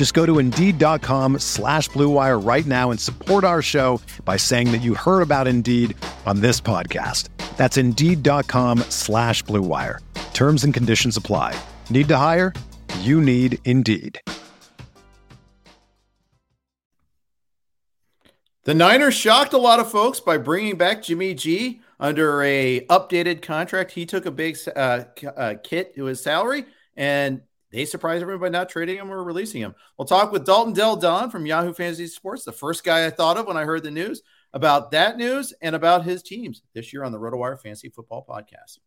Just go to Indeed.com slash BlueWire right now and support our show by saying that you heard about Indeed on this podcast. That's Indeed.com slash BlueWire. Terms and conditions apply. Need to hire? You need Indeed. The Niners shocked a lot of folks by bringing back Jimmy G under a updated contract. He took a big uh, uh, kit to his salary, and they surprised everyone by not trading him or releasing him. We'll talk with Dalton Del Don from Yahoo Fantasy Sports, the first guy I thought of when I heard the news about that news and about his teams this year on the RotoWire Fantasy Football Podcast.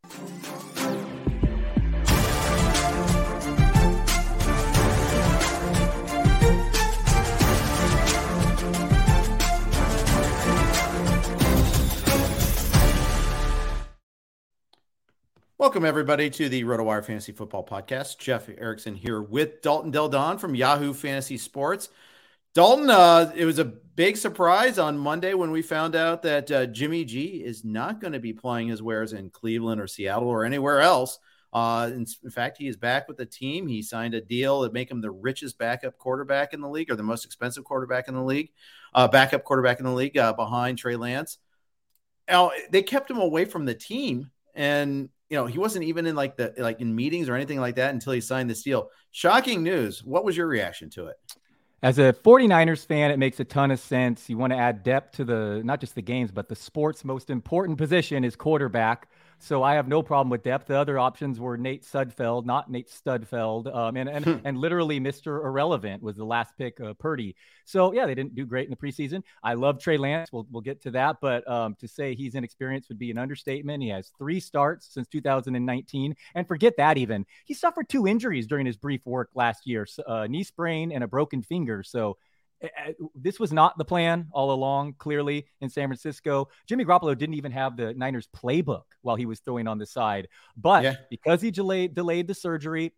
Welcome, everybody, to the RotoWire Fantasy Football Podcast. Jeff Erickson here with Dalton Del Don from Yahoo Fantasy Sports. Dalton, uh, it was a big surprise on Monday when we found out that uh, Jimmy G is not going to be playing his wares in Cleveland or Seattle or anywhere else. Uh, in, in, fact, he is back with the team. He signed a deal that make him the richest backup quarterback in the league or the most expensive quarterback in the league, uh, backup quarterback in the league uh, behind Trey Lance. Now, they kept him away from the team and you know, he wasn't even in like the like in meetings or anything like that until he signed this deal. Shocking news. What was your reaction to it? As a 49ers fan, it makes a ton of sense. You want to add depth to the not just the games, but the sport's most important position is quarterback. So I have no problem with depth. The other options were Nate Sudfeld, not Nate Studfeld, um, and and, hmm. and literally Mr. Irrelevant was the last pick, uh, Purdy. So yeah, they didn't do great in the preseason. I love Trey Lance. We'll we'll get to that, but um, to say he's inexperienced would be an understatement. He has three starts since 2019, and forget that even he suffered two injuries during his brief work last year: uh, knee sprain and a broken finger. So this was not the plan all along, clearly, in San Francisco. Jimmy Garoppolo didn't even have the Niners playbook while he was throwing on the side. But yeah. because he delayed, delayed the surgery,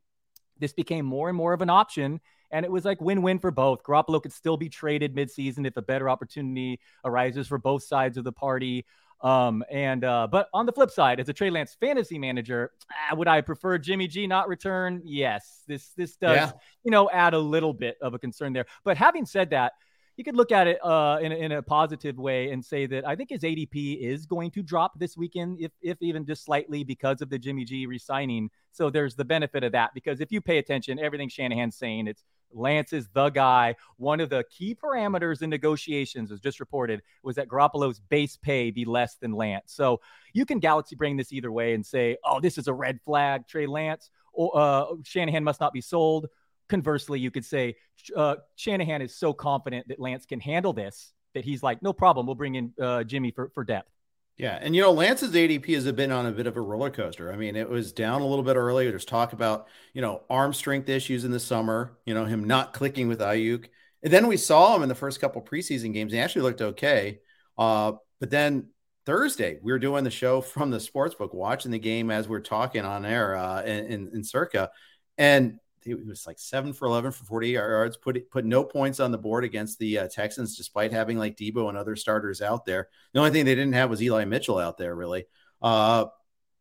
this became more and more of an option. And it was like win win for both. Garoppolo could still be traded midseason if a better opportunity arises for both sides of the party. Um, and uh, but on the flip side, as a Trey Lance fantasy manager, ah, would I prefer Jimmy G not return? Yes, this this does yeah. you know add a little bit of a concern there. But having said that, you could look at it uh, in, a, in a positive way and say that I think his ADP is going to drop this weekend, if, if even just slightly because of the Jimmy G resigning. So there's the benefit of that because if you pay attention, everything Shanahan's saying, it's Lance is the guy. One of the key parameters in negotiations, as just reported, was that Garoppolo's base pay be less than Lance. So you can Galaxy bring this either way and say, oh, this is a red flag, Trey Lance, or uh, Shanahan must not be sold Conversely, you could say uh, Shanahan is so confident that Lance can handle this that he's like, no problem, we'll bring in uh, Jimmy for, for depth. Yeah, and you know Lance's ADP has been on a bit of a roller coaster. I mean, it was down a little bit earlier. There's talk about you know arm strength issues in the summer. You know him not clicking with Aiyuk, and then we saw him in the first couple preseason games. He actually looked okay, uh, but then Thursday we were doing the show from the sportsbook, watching the game as we're talking on air uh, in, in, in Circa, and he was like seven for 11 for 40 yards, put put no points on the board against the uh, Texans, despite having like Deebo and other starters out there. The only thing they didn't have was Eli Mitchell out there, really. Uh,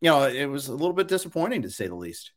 you know, it was a little bit disappointing to say the least.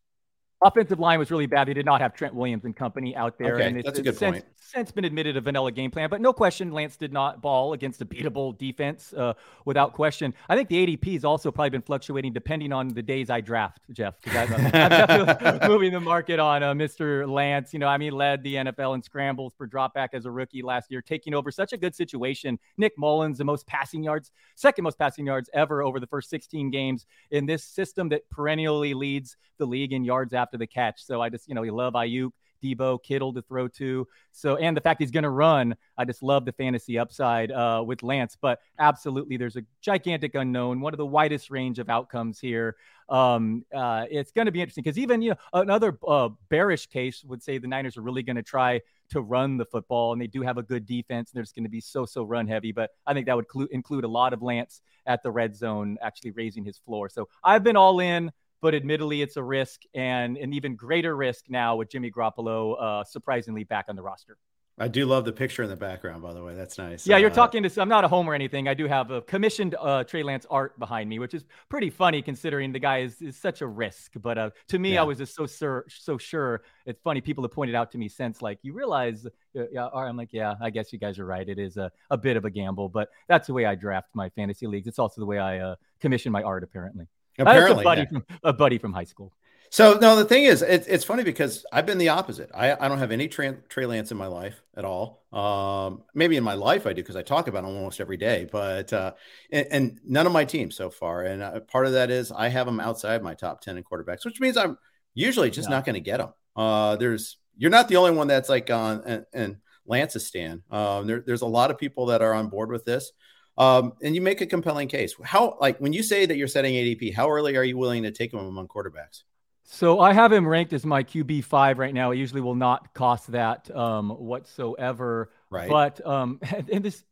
Offensive line was really bad. They did not have Trent Williams and company out there. Okay, and that's a good since, point. since been admitted a vanilla game plan, but no question, Lance did not ball against a beatable defense uh, without question. I think the ADP has also probably been fluctuating depending on the days I draft, Jeff, because I'm, I'm definitely moving the market on uh, Mr. Lance. You know, I mean, led the NFL in scrambles for dropback as a rookie last year, taking over such a good situation. Nick Mullens, the most passing yards, second most passing yards ever over the first 16 games in this system that perennially leads the league in yards after the catch. So I just, you know, we love Aiyuk. Deebo, Kittle to throw to. So, and the fact he's going to run, I just love the fantasy upside uh, with Lance. But absolutely, there's a gigantic unknown, one of the widest range of outcomes here. Um, uh, it's going to be interesting because even you know another uh, bearish case would say the Niners are really going to try to run the football, and they do have a good defense, and they're just going to be so so run heavy. But I think that would clu- include a lot of Lance at the red zone, actually raising his floor. So I've been all in but admittedly, it's a risk and an even greater risk now with Jimmy Garoppolo uh, surprisingly back on the roster. I do love the picture in the background, by the way. That's nice. Yeah, you're uh, talking to. I'm not a home or anything. I do have a commissioned uh, Trey Lance art behind me, which is pretty funny considering the guy is, is such a risk. But uh, to me, yeah. I was just so sur- so sure. It's funny. People have pointed out to me since, like, you realize. Uh, yeah, I'm like, yeah, I guess you guys are right. It is a, a bit of a gamble, but that's the way I draft my fantasy leagues. It's also the way I uh, commission my art, apparently. Apparently, a buddy, yeah. from, a buddy from high school. So no, the thing is, it, it's funny because I've been the opposite. I, I don't have any Trey, Trey Lance in my life at all. Um, maybe in my life I do because I talk about him almost every day. But uh, and, and, none of my teams so far. And uh, part of that is I have them outside my top ten in quarterbacks, which means I'm usually just yeah. not going to get them. Uh, there's you're not the only one that's like on and, and Lance's stand. Um, there, there's a lot of people that are on board with this. Um, and you make a compelling case. How, like, when you say that you're setting ADP, how early are you willing to take him among quarterbacks? So I have him ranked as my QB five right now. It usually will not cost that um, whatsoever. Right. But um, in this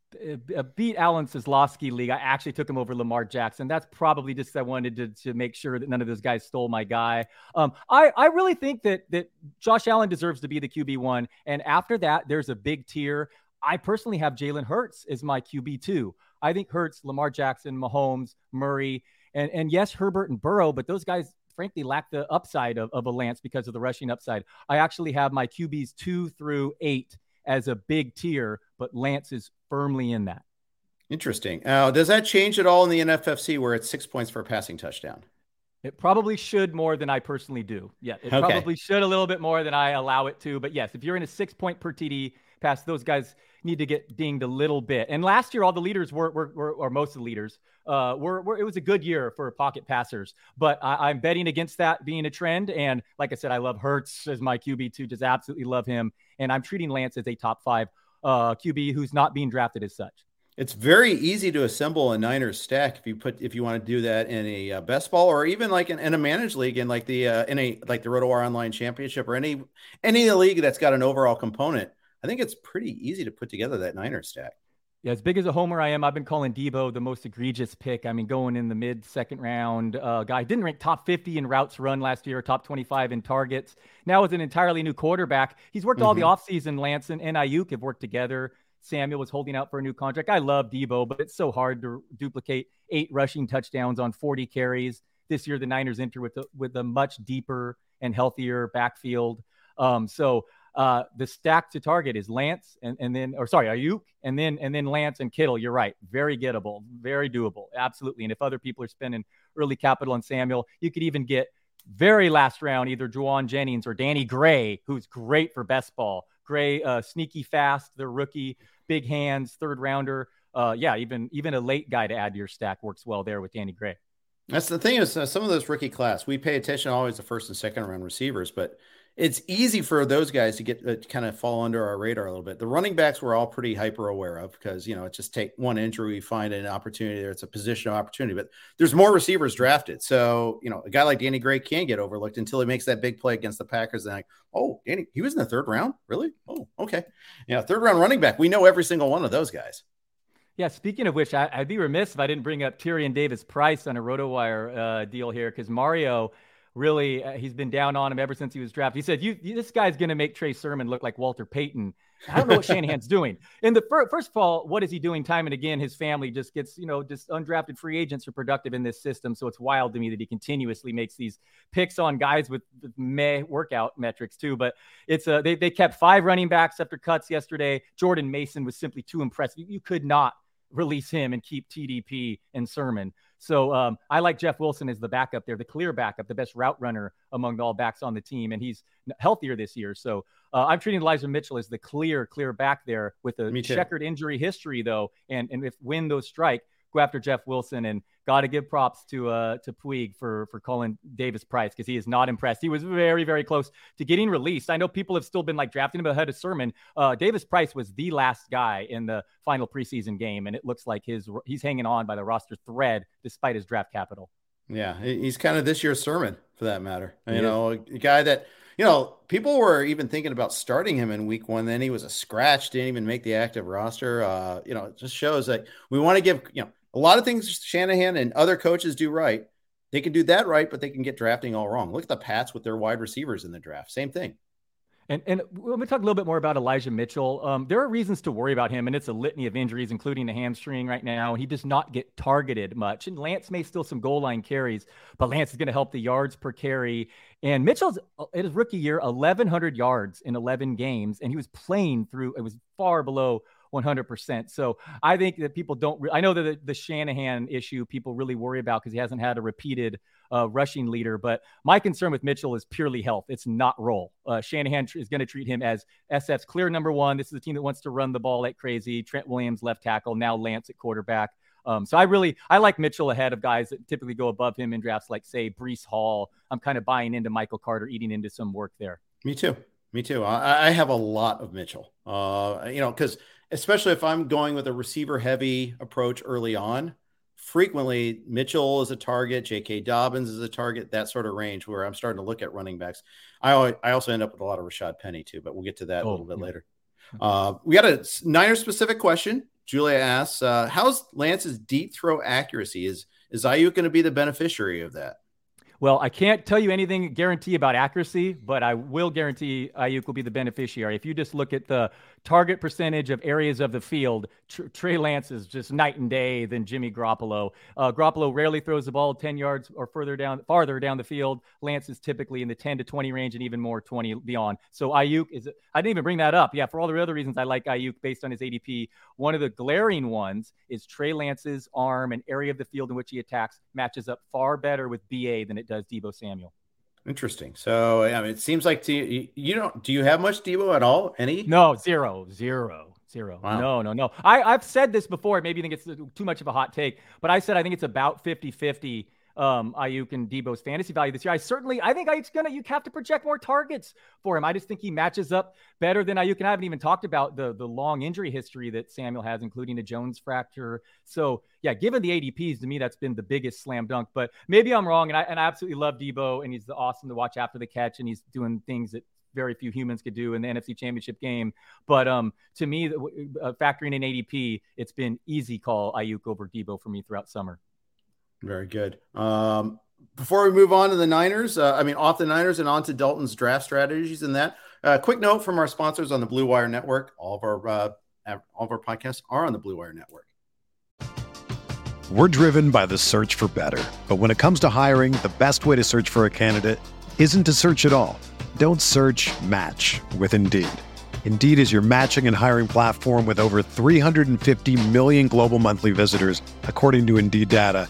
uh, beat Alan Seslowsky league, I actually took him over Lamar Jackson. That's probably just I wanted to, to make sure that none of those guys stole my guy. Um, I I really think that that Josh Allen deserves to be the QB one, and after that, there's a big tier. I personally have Jalen Hurts as my QB two. I think Hurts, Lamar Jackson, Mahomes, Murray, and and yes, Herbert and Burrow, but those guys frankly lack the upside of, of a Lance because of the rushing upside. I actually have my QBs two through eight as a big tier, but Lance is firmly in that. Interesting. Uh, does that change at all in the NFFC where it's six points for a passing touchdown? It probably should more than I personally do. Yeah, it okay. probably should a little bit more than I allow it to. But yes, if you're in a six point per TD pass, those guys need to get dinged a little bit. And last year, all the leaders were, were, were or most of the leaders uh, were, were, it was a good year for pocket passers. But I, am betting against that being a trend. And like I said, I love Hurts as my QB two. Just absolutely love him. And I'm treating Lance as a top five uh, QB who's not being drafted as such. It's very easy to assemble a Niners stack if you put if you want to do that in a uh, best ball or even like in, in, a managed league in like the uh, in a like the RotoWire Online Championship or any any league that's got an overall component. I think it's pretty easy to put together that Niner stack. Yeah, as big as a homer I am, I've been calling Deebo the most egregious pick. I mean, going in the mid second round, uh, guy didn't rank top 50 in routes run last year, top 25 in targets. Now as an entirely new quarterback, he's worked mm-hmm. all the mm-hmm. offseason. Lance and, Aiyuk have worked together. Samuel was holding out for a new contract. I love Deebo, but it's so hard to duplicate eight rushing touchdowns on 40 carries. This year, the Niners enter with a, with a much deeper and healthier backfield. Um, so uh, the stack to target is Lance and, and then, or sorry, Aiyuk and then and then Lance and Kittle. You're right, very gettable, very doable, absolutely. And if other people are spending early capital on Samuel, you could even get very last round either Jauan Jennings or Danny Gray, who's great for best ball. Gray, uh, sneaky fast, the rookie, big hands, third rounder. Uh, yeah, even even a late guy to add to your stack works well there with Danny Gray. That's the thing is uh, some of those rookie class we pay attention always the first and second round receivers, but it's easy for those guys to get uh, kind of fall under our radar a little bit. The running backs we're all pretty hyper aware of because you know it just take one injury, we find an opportunity there. It's a position of opportunity, but there's more receivers drafted. So you know a guy like Danny Gray can get overlooked until he makes that big play against the Packers. And like, oh, Danny, he was in the third round, really? Oh, okay. Yeah, third round running back. We know every single one of those guys. Yeah, speaking of which, I, would be remiss if I didn't bring up Tyrion Davis Price on a RotoWire uh, deal here because Mario really uh, he's been down on him ever since he was drafted. He said, "You, you this guy's going to make Trey Sermon look like Walter Payton." I don't know what Shanahan's doing. In the fir- first of all, what is he doing time and again? His family just gets, you know, just undrafted free agents are productive in this system. So it's wild to me that he continuously makes these picks on guys with, meh workout metrics too. But it's uh, they, they kept five running backs after cuts yesterday. Jordan Mason was simply too impressive. You, you could not release him and keep TDP and Sermon. So um, I like Jeff Wilson as the backup there, the clear backup, the best route runner among all backs on the team, and he's healthier this year. So uh, I'm treating Elijah Mitchell as the clear, clear back there with a checkered injury history, though. And and if when those strike, go after Jeff Wilson and got to give props to uh to Puig for for calling Davis Price because he is not impressed. He was very very close to getting released. I know people have still been like drafting him ahead of Sermon. Uh, Davis Price was the last guy in the final preseason game, and it looks like his he's hanging on by the roster thread despite his draft capital. Yeah, he's kind of this year's Sermon for that matter. You know, a guy that you know, people were even thinking about starting him in week one. Then he was a scratch, didn't even make the active roster. Uh, you know, it just shows that we want to give, you know, a lot of things Shanahan and other coaches do right. They can do that right, but they can get drafting all wrong. Look at the Pats with their wide receivers in the draft. Same thing. And and let me talk a little bit more about Elijah Mitchell. Um, there are reasons to worry about him, and it's a litany of injuries, including the hamstring right now. He does not get targeted much, and Lance may still some goal line carries, but Lance is going to help the yards per carry. And Mitchell's in his rookie year, 1,100 yards in 11 games, and he was playing through. It was far below 100%. So I think that people don't, re- I know that the, the, Shanahan issue people really worry about because he hasn't had a repeated uh, rushing leader. But my concern with Mitchell is purely health. It's not role. Uh, Shanahan tr- is going to treat him as SF's clear number one. This is a team that wants to run the ball like crazy. Trent Williams, left tackle, now Lance at quarterback. Um, so I really I like Mitchell ahead of guys that typically go above him in drafts, like say Breece Hall. I'm kind of buying into Michael Carter, eating into some work there. Me too. Me too. I, I have a lot of Mitchell. Uh, you know, because especially if I'm going with a receiver heavy approach early on, frequently Mitchell is a target, J.K. Dobbins is a target, that sort of range where I'm starting to look at running backs. I I also end up with a lot of Rashaad Penny too, but we'll get to that oh, a little bit yeah. later. Uh, we got a Niner specific question. Julia asks, uh, "How's Lance's deep throw accuracy? Is is Aiyuk going to be the beneficiary of that?" Well, I can't tell you anything guarantee about accuracy, but I will guarantee Aiyuk will be the beneficiary. If you just look at the target percentage of areas of the field, Trey Lance is just night and day than Jimmy Garoppolo. Uh, Garoppolo rarely throws the ball 10 yards or further down, farther down the field. Lance is typically in the 10 to 20 range and even more 20 beyond. So Aiyuk is, I didn't even bring that up. Yeah, for all the other reasons I like Aiyuk based on his ADP. One of the glaring ones is Trey Lance's arm and area of the field in which he attacks matches up far better with BA than it does Deebo Samuel. Interesting. So, I mean, it seems like to you, you don't, do you have much Deebo at all? Any? No, zero, zero. Zero. Wow. No, no, no. I, I've said this before. Maybe you think it's too much of a hot take, but I said I think it's about 50 50 um, Aiyuk and Deebo's fantasy value this year. I certainly, I think Aiyuk's gonna. You have to project more targets for him. I just think he matches up better than Aiyuk. And I haven't even talked about the the long injury history that Samuel has, including a Jones fracture. So yeah, given the ADPs, to me that's been the biggest slam dunk. But maybe I'm wrong, and I and I absolutely love Deebo, and he's awesome to watch after the catch, and he's doing things that very few humans could do in the NFC Championship game. But um, to me, uh, factoring in ADP, it's been easy call Aiyuk over Deebo for me throughout summer. Very good. Um, before we move on to the Niners, uh, I mean, off the Niners and on to Dalton's draft strategies and that. Uh, quick note from our sponsors on the Blue Wire Network. All of our uh, all of our podcasts are on the Blue Wire Network. We're driven by the search for better, but when it comes to hiring, the best way to search for a candidate isn't to search at all. Don't search. Match with Indeed. Indeed is your matching and hiring platform with over 350 million global monthly visitors, according to Indeed data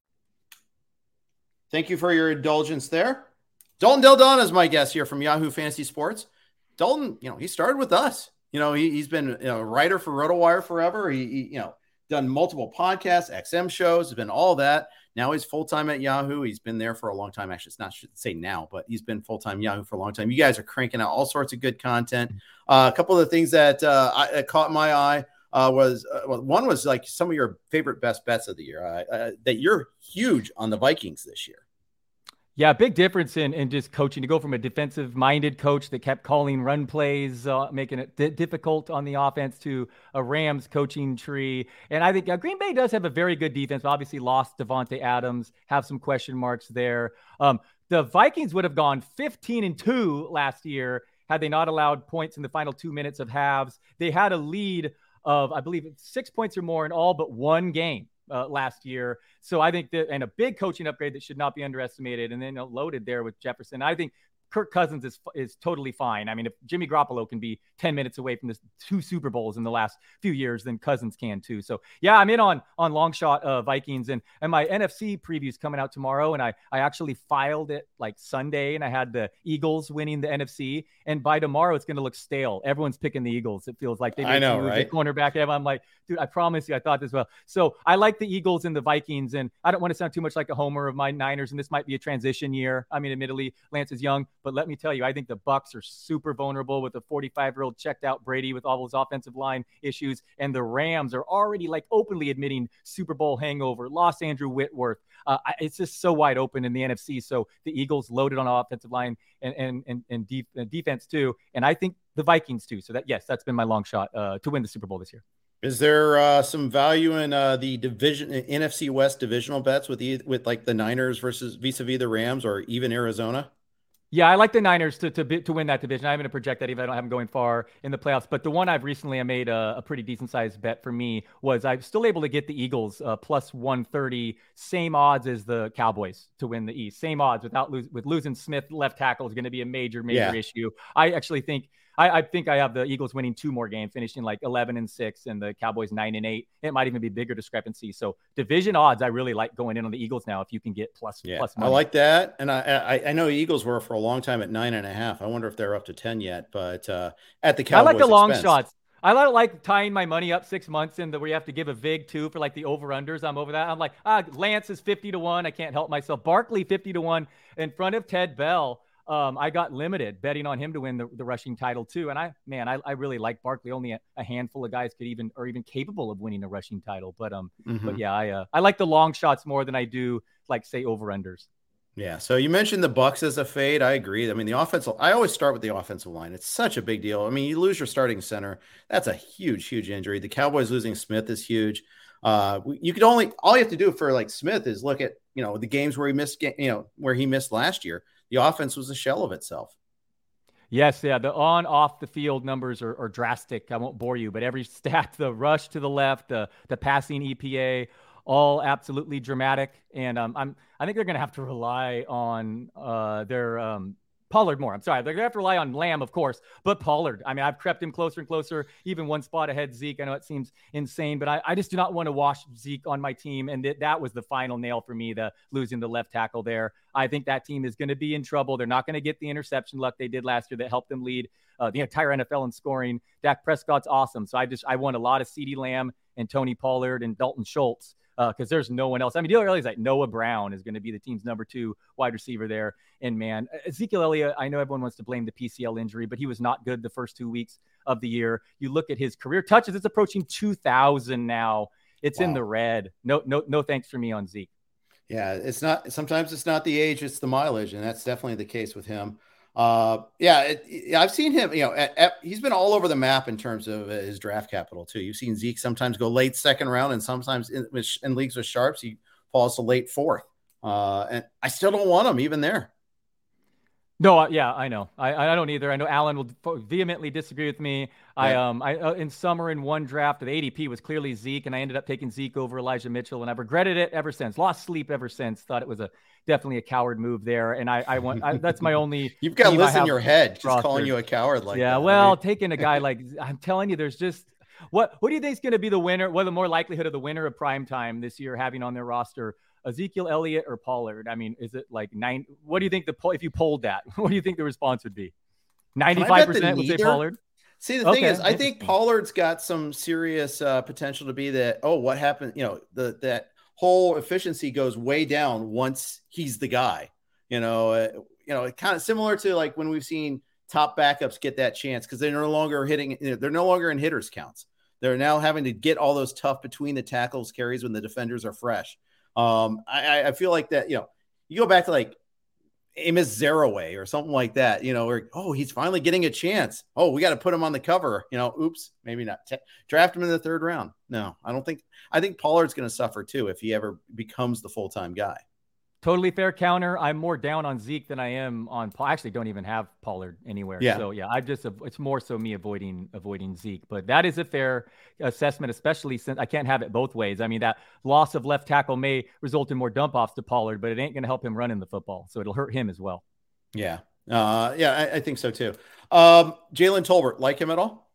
Thank you for your indulgence there. Dalton Del Don is my guest here from Yahoo Fantasy Sports. Dalton, you know, he started with us. You know, he, has been a writer for RotoWire forever. He, he, you know, done multiple podcasts, XM shows, has been all that. Now he's full time at Yahoo. He's been there for a long time. Actually, it's not should say now, but he's been full time Yahoo for a long time. You guys are cranking out all sorts of good content. Uh, a couple of the things that, uh, I, that caught my eye uh, was uh, one was like some of your favorite best bets of the year. Uh, uh, that you're huge on the Vikings this year. Yeah, big difference in, in just coaching to go from a defensive minded coach that kept calling run plays, uh, making it d- difficult on the offense, to a Rams coaching tree. And I think uh, Green Bay does have a very good defense. but Obviously, lost Davante Adams, have some question marks there. Um, the Vikings would have gone 15 and 2 last year had they not allowed points in the final two minutes of halves. They had a lead of, I believe, six points or more in all but one game uh, last year. So I think that, and a big coaching upgrade that should not be underestimated. And then loaded there with Jefferson. I think Kirk Cousins is is totally fine. I mean, if Jimmy Garoppolo can be 10 minutes away from the two Super Bowls in the last few years, then Cousins can too. So yeah, I'm in on on long shot uh, Vikings and and my NFC previews coming out tomorrow. And I I actually filed it like Sunday, and I had the Eagles winning the NFC. And by tomorrow, it's going to look stale. Everyone's picking the Eagles. It feels like they I know, right? Cornerback. I'm like, dude, I promise you, I thought this well. So I like the Eagles and the Vikings, and I don't want to sound too much like a homer of my Niners. And this might be a transition year. I mean, admittedly, Lance is young but let me tell you, I think the Bucks are super vulnerable with a 45 year old checked out Brady with all those offensive line issues, and the Rams are already like openly admitting Super Bowl hangover. Lost Andrew Whitworth. Uh, it's just so wide open in the NFC. So the Eagles loaded on offensive line and and and, and, def- and defense too, and I think the Vikings too. So that yes, that's been my long shot uh, to win the Super Bowl this year. Is there uh, some value in uh, the division NFC West divisional bets with the, with like the Niners versus vis-a-vis the Rams or even Arizona? Yeah, I like the Niners to to to win that division. I'm going to project that even though I don't have them going far in the playoffs. But the one I've recently I made a, a pretty decent sized bet for me was I'm still able to get the Eagles uh, plus 130, same odds as the Cowboys to win the East. Same odds without lose, with losing Smith left tackle is going to be a major major yeah. issue. I actually think I, I, think I have the Eagles winning two more games, finishing like 11 and six, and the Cowboys nine and eight. It might even be bigger discrepancy. So division odds, I really like going in on the Eagles now. If you can get plus yeah, plus, money. I like that, and I, I, I know Eagles were for a long time at nine and a half. I wonder if they're up to ten yet. But uh, at the Cowboys, I like the long expense. shots. I don't like tying my money up six months in the where you have to give a vig too for like the over unders. I'm over that. I'm like, ah, Lance is 50 to one. I can't help myself. Barkley 50 to one in front of Ted Bell um, I got limited betting on him to win the, the rushing title too. And I, man, I, I really like Barkley. Only a, a, handful of guys could even, or even capable of winning a rushing title. But, um, mm-hmm. but yeah, I, uh, I like the long shots more than I do like say over unders. Yeah. So you mentioned the Bucks as a fade. I agree. I mean, the offensive. I always start with the offensive line. It's such a big deal. I mean, you lose your starting center. That's a huge, huge injury. The Cowboys losing Smith is huge. Uh, you could only all you have to do for like Smith is look at you know the games where he missed, you know, where he missed last year the offense was a shell of itself. Yes, yeah. The on off the field numbers are, are, drastic. I won't bore you, but every stat, the rush to the left, the the passing EPA, all absolutely dramatic. And um, I'm I think they're going to have to rely on uh, their um, Pollard more. I'm sorry. They're going to have to rely on Lamb, of course, but Pollard. I mean, I've crept him closer and closer, even one spot ahead Zeke. I know it seems insane, but I, I just do not want to wash Zeke on my team. And th- that was the final nail for me, the losing the left tackle there. I think that team is going to be in trouble. They're not going to get the interception luck they did last year that helped them lead uh, the entire NFL in scoring. Dak Prescott's awesome. So I just, I want a lot of CeeDee Lamb and Tony Pollard and Dalton Schultz because uh, there's no one else. I mean, the other is like Noah Brown is going to be the team's number two wide receiver there. And man, Ezekiel Elliott, I know everyone wants to blame the PCL injury, but he was not good the first two weeks of the year. You look at his career touches; it's approaching 2,000 now. It's wow. in the red. No, no, no thanks for me on Zeke. Yeah, it's not. Sometimes it's not the age; it's the mileage, and that's definitely the case with him. Uh, yeah, it, I've seen him. You know, at, at, he's been all over the map in terms of uh, his draft capital too. You've seen Zeke sometimes go late second round, and sometimes in, in leagues with sharps he falls to late fourth. Uh, and I still don't want him even there. No, yeah, I know. I, I don't either. I know Alan will vehemently disagree with me. Yeah. I um I uh, in summer in one draft the ADP was clearly Zeke, and I ended up taking Zeke over Elijah Mitchell, and I've regretted it ever since. Lost sleep ever since. Thought it was a definitely a coward move there, and I I want I, that's my only. You've got lists in your head just roster. calling you a coward like yeah. That. Well, mean... taking a guy like I'm telling you, there's just what what do you think is going to be the winner? What the more likelihood of the winner of prime time this year having on their roster? Ezekiel Elliott or Pollard? I mean, is it like nine? What do you think the poll, if you polled that? What do you think the response would be? Ninety-five percent would say Pollard. See, the okay. thing is, I think Pollard's got some serious uh, potential to be that. Oh, what happened? You know, the that whole efficiency goes way down once he's the guy. You know, uh, you know, kind of similar to like when we've seen top backups get that chance because they're no longer hitting. You know, they're no longer in hitters counts. They're now having to get all those tough between the tackles carries when the defenders are fresh. Um, I, I feel like that, you know, you go back to like Amos Zereoué or something like that, you know, or oh, he's finally getting a chance. Oh, we got to put him on the cover. You know, oops, maybe not. T- draft him in the third round. No, I don't think. I think Pollard's going to suffer too if he ever becomes the full time guy. Totally fair counter. I'm more down on Zeke than I am on. Paul. I actually don't even have Pollard anywhere. Yeah. So yeah, I just it's more so me avoiding avoiding Zeke. But that is a fair assessment, especially since I can't have it both ways. I mean, that loss of left tackle may result in more dump offs to Pollard, but it ain't going to help him run in the football. So it'll hurt him as well. Yeah. Uh, yeah, I, I think so too. Um, Jalen Tolbert, like him at all?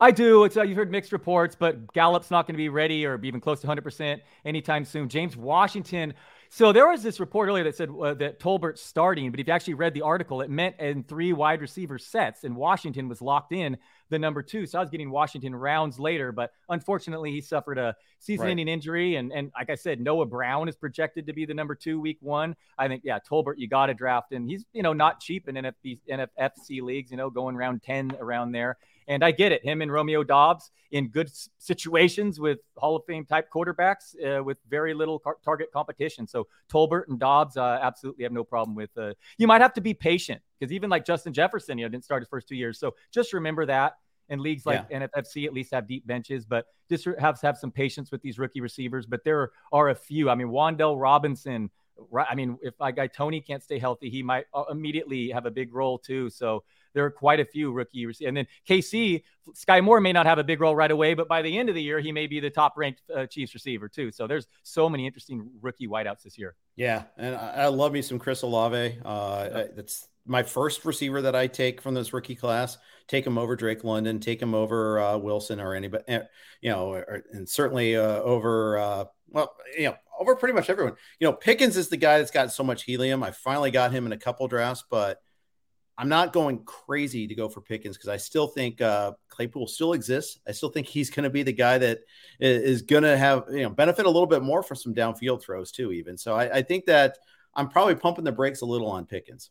I do. It's uh, you've heard mixed reports, but Gallup's not going to be ready or be even close to 100% anytime soon. James Washington so there was this report earlier that said uh, that Tolbert's starting, but if you actually read the article, it meant in three wide receiver sets, and Washington was locked in the number two. So I was getting Washington rounds later, but unfortunately he suffered a season-ending right. injury, and and like I said, Noah Brown is projected to be the number two week one. I think yeah, Tolbert you got to draft, and he's you know not cheap in NFB, NFFC leagues, you know going around ten around there. And I get it. Him and Romeo Doubs in good situations with Hall of Fame type quarterbacks uh, with very little car- target competition. So Tolbert and Doubs, uh, absolutely have no problem with. Uh, you might have to be patient because even like Justin Jefferson, you know, didn't start his first two years. So just remember that. And leagues like yeah. NFFC at least have deep benches, but just have have some patience with these rookie receivers. But there are a few. I mean, Wan'Dale Robinson. Right. I mean, if my guy Tony can't stay healthy, he might uh, immediately have a big role too. So there are quite a few rookie receivers. And then KC, Skyy Moore may not have a big role right away, but by the end of the year, he may be the top ranked uh, Chiefs receiver too. So there's so many interesting rookie wideouts this year. Yeah. And I, I love me some Chris Olave. Uh, That's my first receiver that I take from this rookie class. Take him over Drake London, take him over uh, Wilson or anybody, eh, you know, or, and certainly uh, over, uh, well, you know, over pretty much everyone. You know, Pickens is the guy that's got so much helium. I finally got him in a couple drafts, but I'm not going crazy to go for Pickens because I still think uh, Claypool still exists. I still think he's going to be the guy that is going to have you know benefit a little bit more for some downfield throws too. Even so, I, I think that I'm probably pumping the brakes a little on Pickens.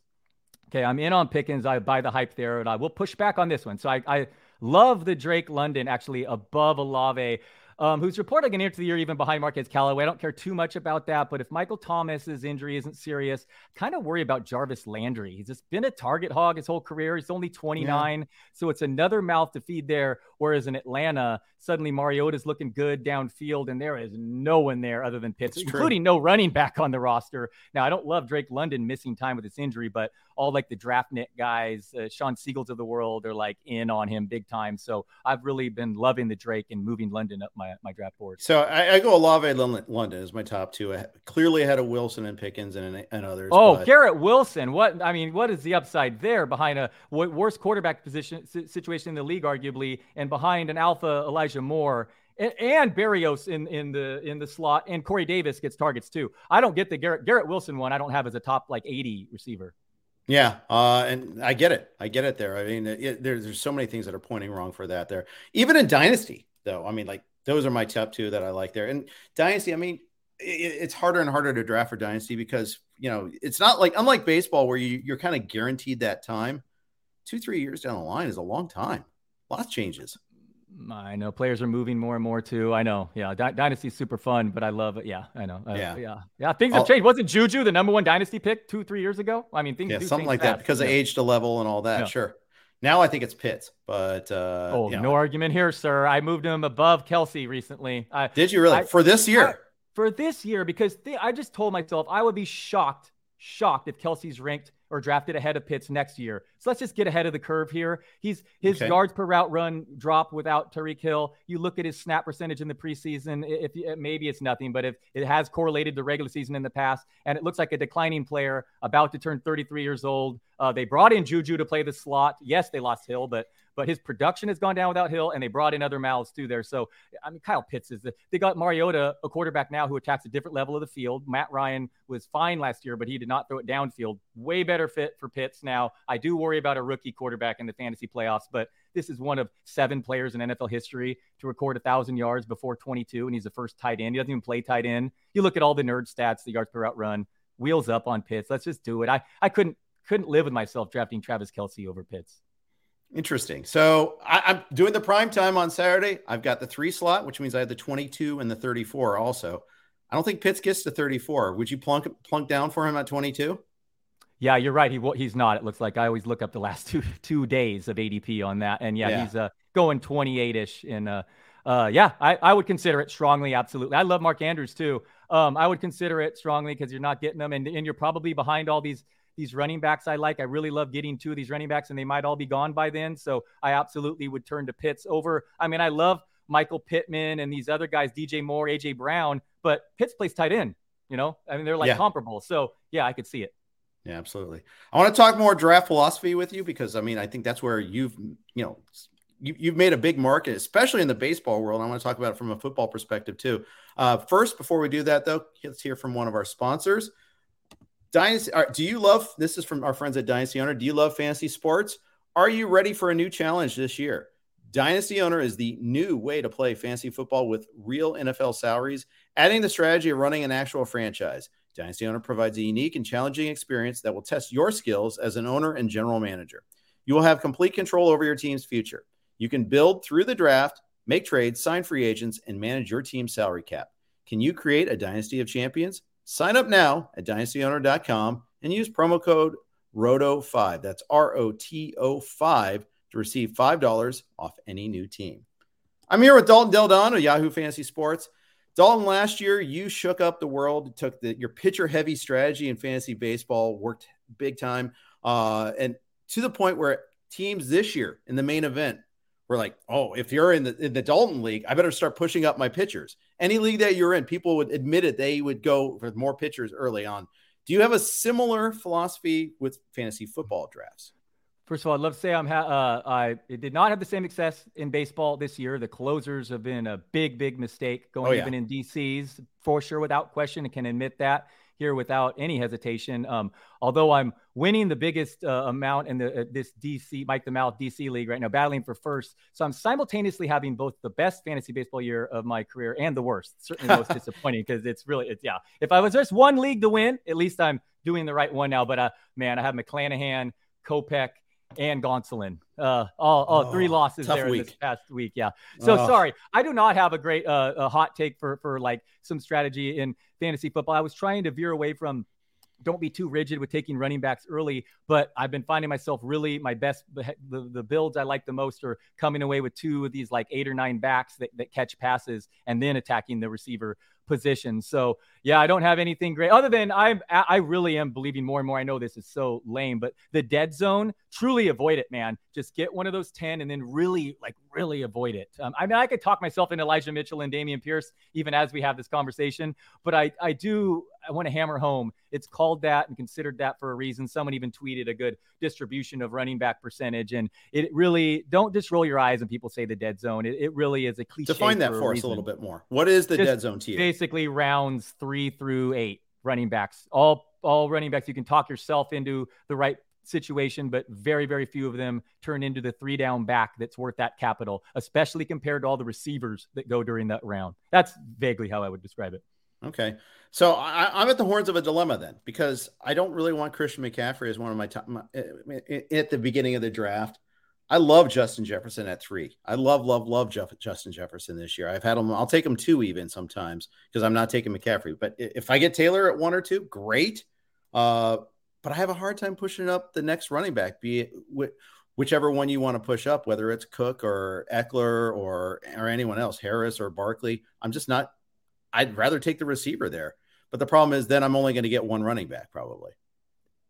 Okay, I'm in on Pickens. I buy the hype there, and I will push back on this one. So I, I love the Drake London actually above Olave um, who's reported going into the year even behind Marquez Callaway. I don't care too much about that, but if Michael Thomas's injury isn't serious, kind of worry about Jarvis Landry. He's just been a target hog his whole career. He's only 29, yeah. so it's another mouth to feed there. Whereas in Atlanta, suddenly Mariota's looking good downfield, and there is no one there other than Pitts, including no running back on the roster. Now, I don't love Drake London missing time with his injury, but all like the draft net guys, uh, Shawn Siegels of the world, are like in on him big time. So I've really been loving the Drake and moving London up my, my draft board. So I, I go Olave London is my top two. I clearly ahead of Wilson and Pickens and, and others. Oh, but... Garrett Wilson. What, I mean, what is the upside there behind a worst quarterback position situation in the league, arguably, and behind an alpha Elijah Moore? and, Berrios in in the in the slot, and Corey Davis gets targets too. I don't get the Garrett Garrett Wilson one. I don't have as a top like 80 receiver. Yeah, uh, and I get it. I get it there. I mean, it, there's there's so many things that are pointing wrong for that there. Even in Dynasty, though, I mean, like those are my top two that I like there. And Dynasty, I mean, it, it's harder and harder to draft for Dynasty because, you know, it's not like, unlike baseball where you, you're kind of guaranteed that time. Two, three years down the line is a long time. Lots changes. I know players are moving more and more too. I know. Yeah. D- Dynasty's super fun, but I love it. Yeah. I know. Uh, yeah. Yeah. Yeah. Things have I'll, changed. Wasn't Juju the number one Dynasty pick two, three years ago? I mean, things yeah, something like fast. that because yeah. of age to level and all that. Yeah. Sure. Now I think it's Pitts, but uh, oh, no argument here, sir. I moved him above Kelce recently. I, Did you really I, for this year? I, for this year, because th- I just told myself I would be shocked, shocked if Kelce's ranked or drafted ahead of Pitts next year. So let's just get ahead of the curve here. He's his okay. yards per route run drop without Tyreek Hill. You look at his snap percentage in the preseason. If, if maybe it's nothing, but if it has correlated the regular season in the past, and it looks like a declining player about to turn 33 years old. Uh, they brought in Juju to play the slot. Yes, they lost Hill, but but his production has gone down without Hill, and they brought in other mouths too there. So I mean, Kyle Pitts is the, they got Mariota, a quarterback now who attacks a different level of the field. Matt Ryan was fine last year, but he did not throw it downfield. Way better fit for Pitts now. I do worry about a rookie quarterback in the fantasy playoffs, but this is one of seven players in NFL history to record a thousand yards before 22, and he's the first tight end. He doesn't even play tight end. You look at all the nerd stats, the yards per route run. Wheels up on Pitts. Let's just do it. I, I couldn't couldn't live with myself drafting Travis Kelce over Pitts. Interesting. So I, am doing the prime time on Saturday. I've got the three slot, which means I have the 22 and the 34 also. I don't think Pitts gets to 34. Would you plunk plunk down for him at 22? Yeah, you're right. He he's not. It looks like I always look up the last two two days of ADP on that, and yeah, yeah. he's uh, going 28 ish. In uh, uh, yeah, I, I would consider it strongly. Absolutely, I love Mark Andrews too. Um, I would consider it strongly because you're not getting them, and and you're probably behind all these these running backs I like. I really love getting two of these running backs, and they might all be gone by then. So I absolutely would turn to Pitts over. I mean, I love Michael Pittman and these other guys, DJ Moore, AJ Brown, but Pitts plays tight end. You know, I mean, they're like yeah. comparable. So yeah, I could see it. Yeah, absolutely. I want to talk more draft philosophy with you because I mean, I think that's where you've, you know, you, you've made a big market, especially in the baseball world. I want to talk about it from a football perspective too. Uh, first, before we do that, though, let's hear from one of our sponsors. Dynasty, do you love this? Is from our friends at Dynasty Owner. Do you love fantasy sports? Are you ready for a new challenge this year? Dynasty Owner is the new way to play fantasy football with real NFL salaries, adding the strategy of running an actual franchise. Dynasty Owner provides a unique and challenging experience that will test your skills as an owner and general manager. You will have complete control over your team's future. You can build through the draft, make trades, sign free agents, and manage your team's salary cap. Can you create a dynasty of champions? Sign up now at dynastyowner.com and use promo code ROTO5. That's R O T O 5 to receive $5 off any new team. I'm here with Dalton Del Don of Yahoo Fantasy Sports. Dalton, last year you shook up the world, took the, your pitcher heavy strategy in fantasy baseball, worked big time, uh, and to the point where teams this year in the main event we're like, oh, if you're in the in the Dalton league, I better start pushing up my pitchers. Any league that you're in, people would admit it. They would go for more pitchers early on. Do you have a similar philosophy with fantasy football drafts? First of all, I'd love to say I'm ha- uh, I did not have the same success in baseball this year. The closers have been a big, big mistake going oh, yeah. even in DCs for sure, without question. I can admit that here without any hesitation. Um, although I'm winning the biggest uh, amount in the uh, this DC Mike the Mouth DC league right now, battling for first. So I'm simultaneously having both the best fantasy baseball year of my career and the worst. Certainly most disappointing because it's really it's yeah. If I was just one league to win, at least I'm doing the right one now. But uh, man, I have McClanahan, Kopech, and Gonsolin. Uh, all, all oh, three losses there week. this past week. Yeah. So oh. sorry, I do not have a great uh, a hot take for for like some strategy in fantasy football. I was trying to veer away from don't be too rigid with taking running backs early. But I've been finding myself really my best the, the builds I like the most are coming away with two of these like eight or nine backs that, that catch passes and then attacking the receiver position. So yeah, I don't have anything great other than I'm I really am believing more and more. I know this is so lame, but the dead zone, truly avoid it, man. Just get one of those 10 and then really like really avoid it. Um, I mean, I could talk myself into Elijah Mitchell and Dameon Pierce even as we have this conversation, but I I do I want to hammer home. It's called that and considered that for a reason. Someone even tweeted a good distribution of running back percentage, and it really don't just roll your eyes when people say the dead zone. It, it really is a cliche. Define that for, for us a little bit more. What is the just dead zone to you? Basically, rounds three through eight running backs, all all running backs. You can talk yourself into the right situation, but very, very few of them turn into the three down back that's worth that capital, especially compared to all the receivers that go during that round. That's vaguely how I would describe it. Okay. So I, am at the horns of a dilemma then, because I don't really want Christian McCaffrey as one of my top my, eh, eh, at the beginning of the draft. I love Justin Jefferson at three. I love, love, love Jeff, Justin Jefferson this year. I've had him. I'll take him two even sometimes because I'm not taking McCaffrey. But if I get Taylor at one or two, great. Uh, but I have a hard time pushing up the next running back, be it wh- whichever one you want to push up, whether it's Cook or Ekeler or or anyone else, Harris or Barkley. I'm just not. I'd rather take the receiver there. But the problem is, then I'm only going to get one running back probably.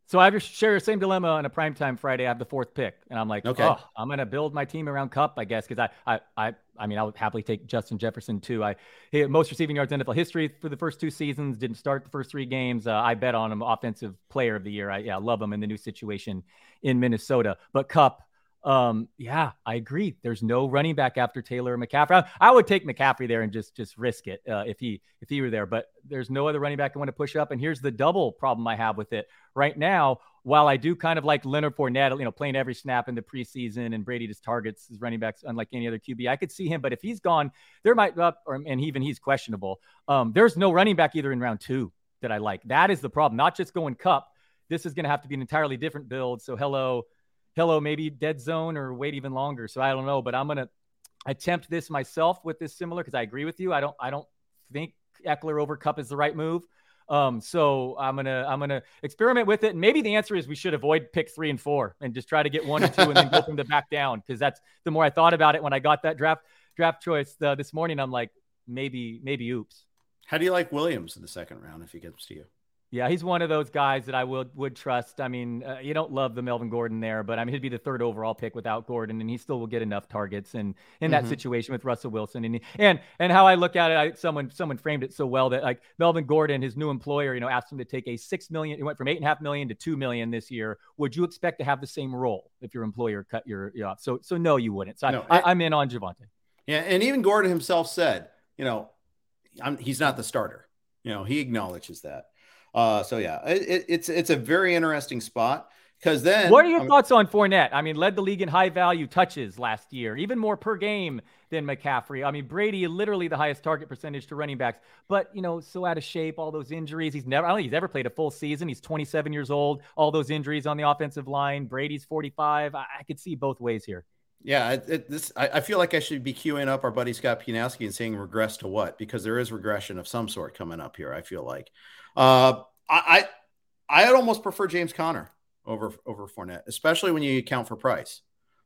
So I have your, share the same dilemma on a primetime Friday. I have the fourth pick, and I'm like, okay, oh, I'm going to build my team around Kupp, I guess, because I, I, I, I mean, I would happily take Justin Jefferson too. I he most receiving yards in NFL history for the first two seasons. Didn't start the first three games. Uh, I bet on him, offensive player of the year. I yeah, love him in the new situation in Minnesota. But Kupp, um, yeah, I agree. There's no running back after Taylor or McCaffrey. I, I would take McCaffrey there and just just risk it uh, if he if he were there. But there's no other running back I want to push up. And here's the double problem I have with it right now. While I do kind of like Leonard Fournette, you know, playing every snap in the preseason, and Brady just targets his running backs unlike any other QB, I could see him. But if he's gone, there might up, or and even he's questionable. Um, there's no running back either in round two that I like. That is the problem. Not just going Kupp. This is going to have to be an entirely different build. So hello Hello, maybe dead zone or wait even longer. So I don't know, but I'm gonna attempt this myself with this similar because I agree with you. I don't I don't think Ekeler over Kupp is the right move. Um, so I'm gonna I'm gonna experiment with it. And maybe the answer is we should avoid pick three and four and just try to get one and two and then go from the back down. Because that's the more I thought about it when I got that draft draft choice uh, this morning. I'm like maybe maybe oops. How do you like Williams in the second round if he gets to you? Yeah, he's one of those guys that I would would trust. I mean, uh, you don't love the Melvin Gordon there, but I mean, he'd be the third overall pick without Gordon, and he still will get enough targets. And in that mm-hmm. situation with Russell Wilson, and and and how I look at it, I, someone someone framed it so well that like Melvin Gordon, his new employer, you know, asked him to take a six million. He went from eight and a half million to two million this year. Would you expect to have the same role if your employer cut your, your off? So so no, you wouldn't. So no, I, I'm in on Javonte. Yeah, and even Gordon himself said, you know, I'm, he's not the starter. You know, he acknowledges that. Uh, so yeah, it, it's it's a very interesting spot because then. What are your thoughts on Fournette? I mean, led the league in high value touches last year, even more per game than McCaffrey. I mean, Brady literally the highest target percentage to running backs, but you know, so out of shape, all those injuries. He's never, I don't think he's ever played a full season. He's 27 years old. All those injuries on the offensive line. Brady's 45. I, I could see both ways here. Yeah, it, it, this I, I, feel like I should be queuing up our buddy Scott Pianowski and saying regress to what because there is regression of some sort coming up here. I feel like, uh, I, I I'd almost prefer James Conner over over Fournette, especially when you account for price.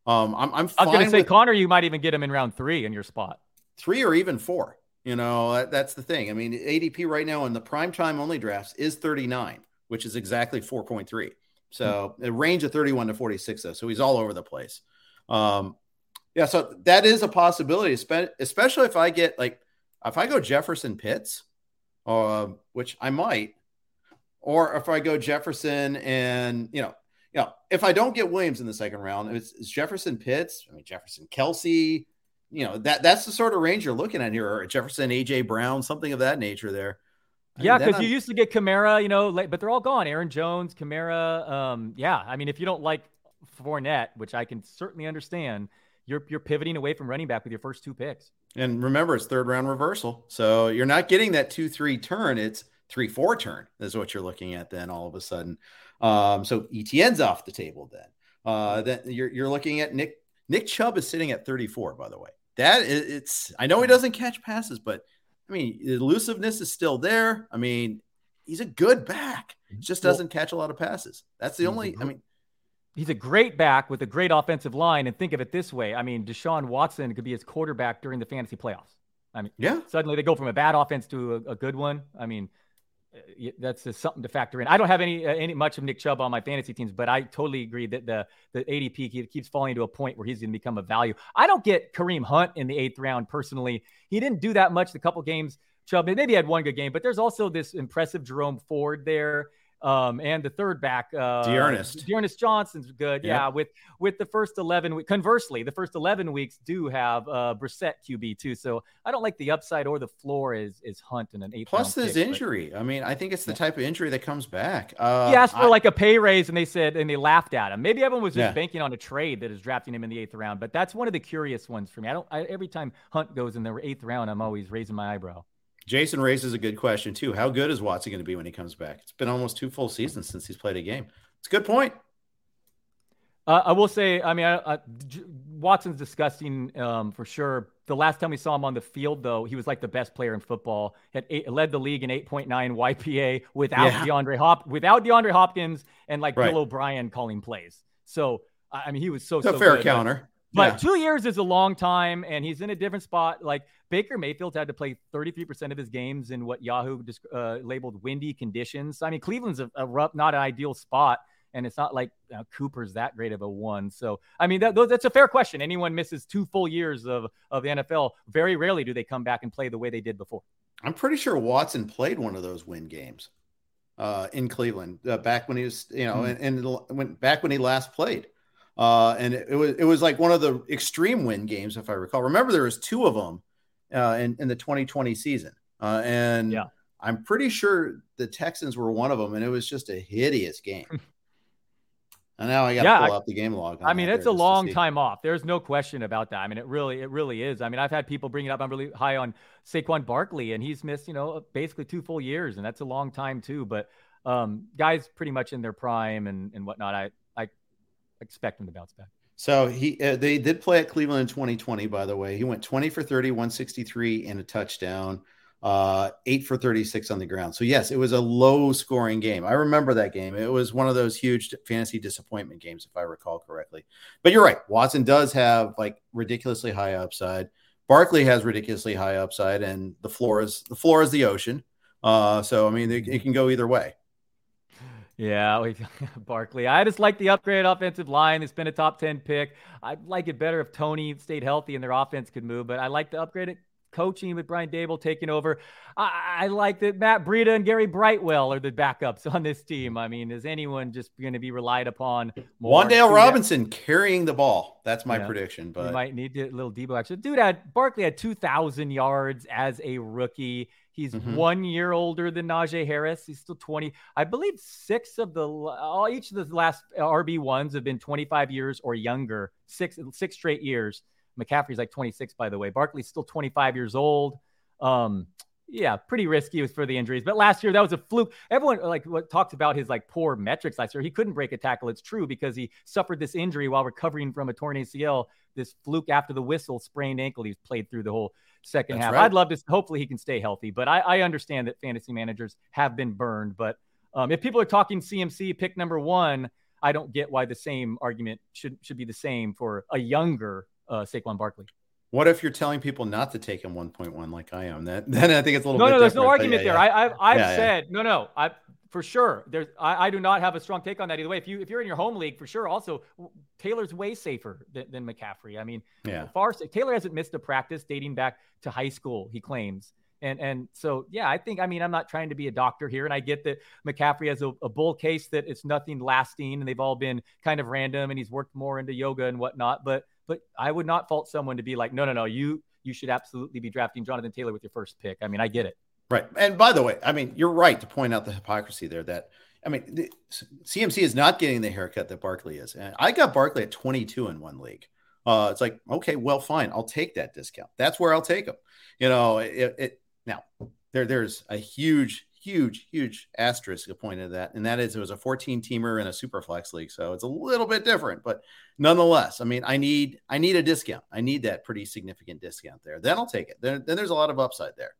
Um, I'm I'm. I was going to say with, Conner. You might even get him in round three in your spot. Three or even four. You know that, that's the thing. I mean, ADP right now in the prime time only drafts is 39, which is exactly 4.3. So mm-hmm. a range of 31 to 46 though. So he's all over the place. Um, yeah, so that is a possibility, especially if I get like if I go Jefferson Pitts, uh, which I might, or if I go Jefferson and you know, you know, if I don't get Williams in the second round, it's, it's Jefferson Pitts, I mean Jefferson Kelce. you know, that that's the sort of range you're looking at here, or Jefferson AJ Brown, something of that nature there. I yeah, because you used to get Kamara, you know, but they're all gone. Aaron Jones, Kamara. Um, yeah, I mean, if you don't like Fournette, which I can certainly understand, you're you're pivoting away from running back with your first two picks. And remember, it's third round reversal, so you're not getting that two three turn. It's three four turn is what you're looking at then all of a sudden. Um, so ETN's off the table then. Uh, then you're you're looking at Nick Nick Chubb is sitting at 34 by the way. That is, it's I know he doesn't catch passes, but I mean elusiveness is still there. I mean he's a good back. Just doesn't well, catch a lot of passes. That's the only. I mean. He's a great back with a great offensive line. And think of it this way I mean, Deshaun Watson could be his quarterback during the fantasy playoffs. I mean, yeah. Suddenly they go from a bad offense to a, a good one. I mean, that's just something to factor in. I don't have any uh, any much of Nick Chubb on my fantasy teams, but I totally agree that the the ADP keeps falling to a point where he's going to become a value. I don't get Kareem Hunt in the eighth round personally. He didn't do that much the couple games. Chubb maybe had one good game, but there's also this impressive Jerome Ford there. Um, and the third back, uh, D'Ernest. D'Ernest Johnson's good. Yep. Yeah, with with the first eleven. we- Conversely, the first eleven weeks do have uh, Brissett QB too. So I don't like the upside or the floor is is Hunt in an eighth. Plus this pick, but- injury. I mean, I think it's the type of injury that comes back. Uh, he asked for I- like a pay raise and they said and they laughed at him. Maybe everyone was just Yeah. banking on a trade that is drafting him in the eighth round, but that's one of the curious ones for me. I don't. I, every time Hunt goes in the eighth round, I'm always raising my eyebrow. Jason raises a good question too. How good is Watson going to be when he comes back? It's been almost two full seasons since he's played a game. It's a good point. Uh, I will say, I mean, I, I, J- Watson's disgusting um, for sure. The last time we saw him on the field, though, he was like the best player in football. Had eight, led the league in 8.9 YPA without Yeah. DeAndre Hop, without DeAndre Hopkins, and like Right. Bill O'Brien calling plays. So I mean, he was so so fair good. counter. But Yeah. two years is a long time, and he's in a different spot. Like Baker Mayfield's had to play 33% of his games in what Yahoo just uh, labeled windy conditions. I mean, Cleveland's a, a rough, not an ideal spot, and it's not like uh, Cooper's that great of a one. So, I mean, that, that's a fair question. Anyone misses two full years of, of the NFL, very rarely do they come back and play the way they did before. I'm pretty sure Watson played one of those win games uh, in Cleveland uh, back when he was, you know, and, and when back when he last played. Uh, and it, it was it was like one of the extreme win games, if I recall. Remember, there was two of them uh, in in the 2020 season, uh, and Yeah. I'm pretty sure the Texans were one of them, and it was just a hideous game. and now I got to Yeah, pull I- up the game log. I mean, it's a long time off. There's no question about that. I mean, it really, it really is. I mean, I've had people bring it up. I'm really high on Saquon Barkley, and he's missed, you know, basically two full years, and that's a long time too. But um, guys, pretty much in their prime and and whatnot. I I expect him to bounce back. So he uh, they did play at Cleveland in 2020, by the way. He went 20 for 30, 163 and a touchdown, uh, eight for 36 on the ground. So yes, it was a low scoring game. I remember that game. It was one of those huge fantasy disappointment games, if I recall correctly. But you're right. Watson does have like ridiculously high upside. Barkley has ridiculously high upside, and the floor is the floor is the ocean. Uh, so I mean, it, it can go either way. Yeah, we, Barkley. I just like the upgrade offensive line. It's been a top 10 pick. I'd like it better if Tony stayed healthy and their offense could move, but I like the upgraded coaching with Brian Daboll taking over. I, I like that Matt Breida and Gary Brightwell are the backups on this team. I mean, is anyone just going to be relied upon more? Wan'Dale Robinson carrying the ball. That's my Yeah. prediction. We But might need a little Deebo action. Dude had Barkley had 2,000 yards as a rookie. He's Mhm. one year older than Najee Harris. He's still 20. I believe six of the all each of the last RB ones have been 25 years or younger. Six six straight years. McCaffrey's like 26, by the way. Barkley's still 25 years old. Um, yeah, pretty risky for the injuries. But last year that was a fluke. Everyone like what talks about his like poor metrics last year. He couldn't break a tackle. It's true because he suffered this injury while recovering from a torn ACL. This fluke after the whistle, sprained ankle. He's played through the whole second That's half. right. I'd love to. Hopefully he can stay healthy. But I, I understand that fantasy managers have been burned. But um, if people are talking CMC pick number one, I don't get why the same argument should should be the same for a younger uh, Saquon Barkley. What if you're telling people not to take him 1.1 like I am? That then I think it's a little No, bit no, there's no different, but argument yeah, there. yeah. I, I've, I've yeah. said no, no. I for sure. There's I, I do not have a strong take on that either way. If you if you're in your home league, for sure. Also, Taylor's way safer than, than McCaffrey. I mean, Yeah. far Taylor hasn't missed a practice dating back to high school. He claims. And and so yeah, I think I mean I'm not trying to be a doctor here, and I get that McCaffrey has a, a bull case that it's nothing lasting, and they've all been kind of random, and he's worked more into yoga and whatnot. But but I would not fault someone to be like, no, no, no, you you should absolutely be drafting Jonathan Taylor with your first pick. I mean, I get it. Right. And by the way, I mean, you're right to point out the hypocrisy there that, I mean, the, CMC is not getting the haircut that Barkley is. And I got Barkley at 22 in one league. Uh, it's like, okay, well, fine. I'll take that discount. That's where I'll take him. You know, it, it now there, there's a huge, huge, huge asterisk appointed to that. And that is it was a 14 teamer in a super flex league. So it's a little bit different, but nonetheless, I mean, I need, I need a discount. I need that pretty significant discount there. Then I'll take it. Then, then there's a lot of upside there.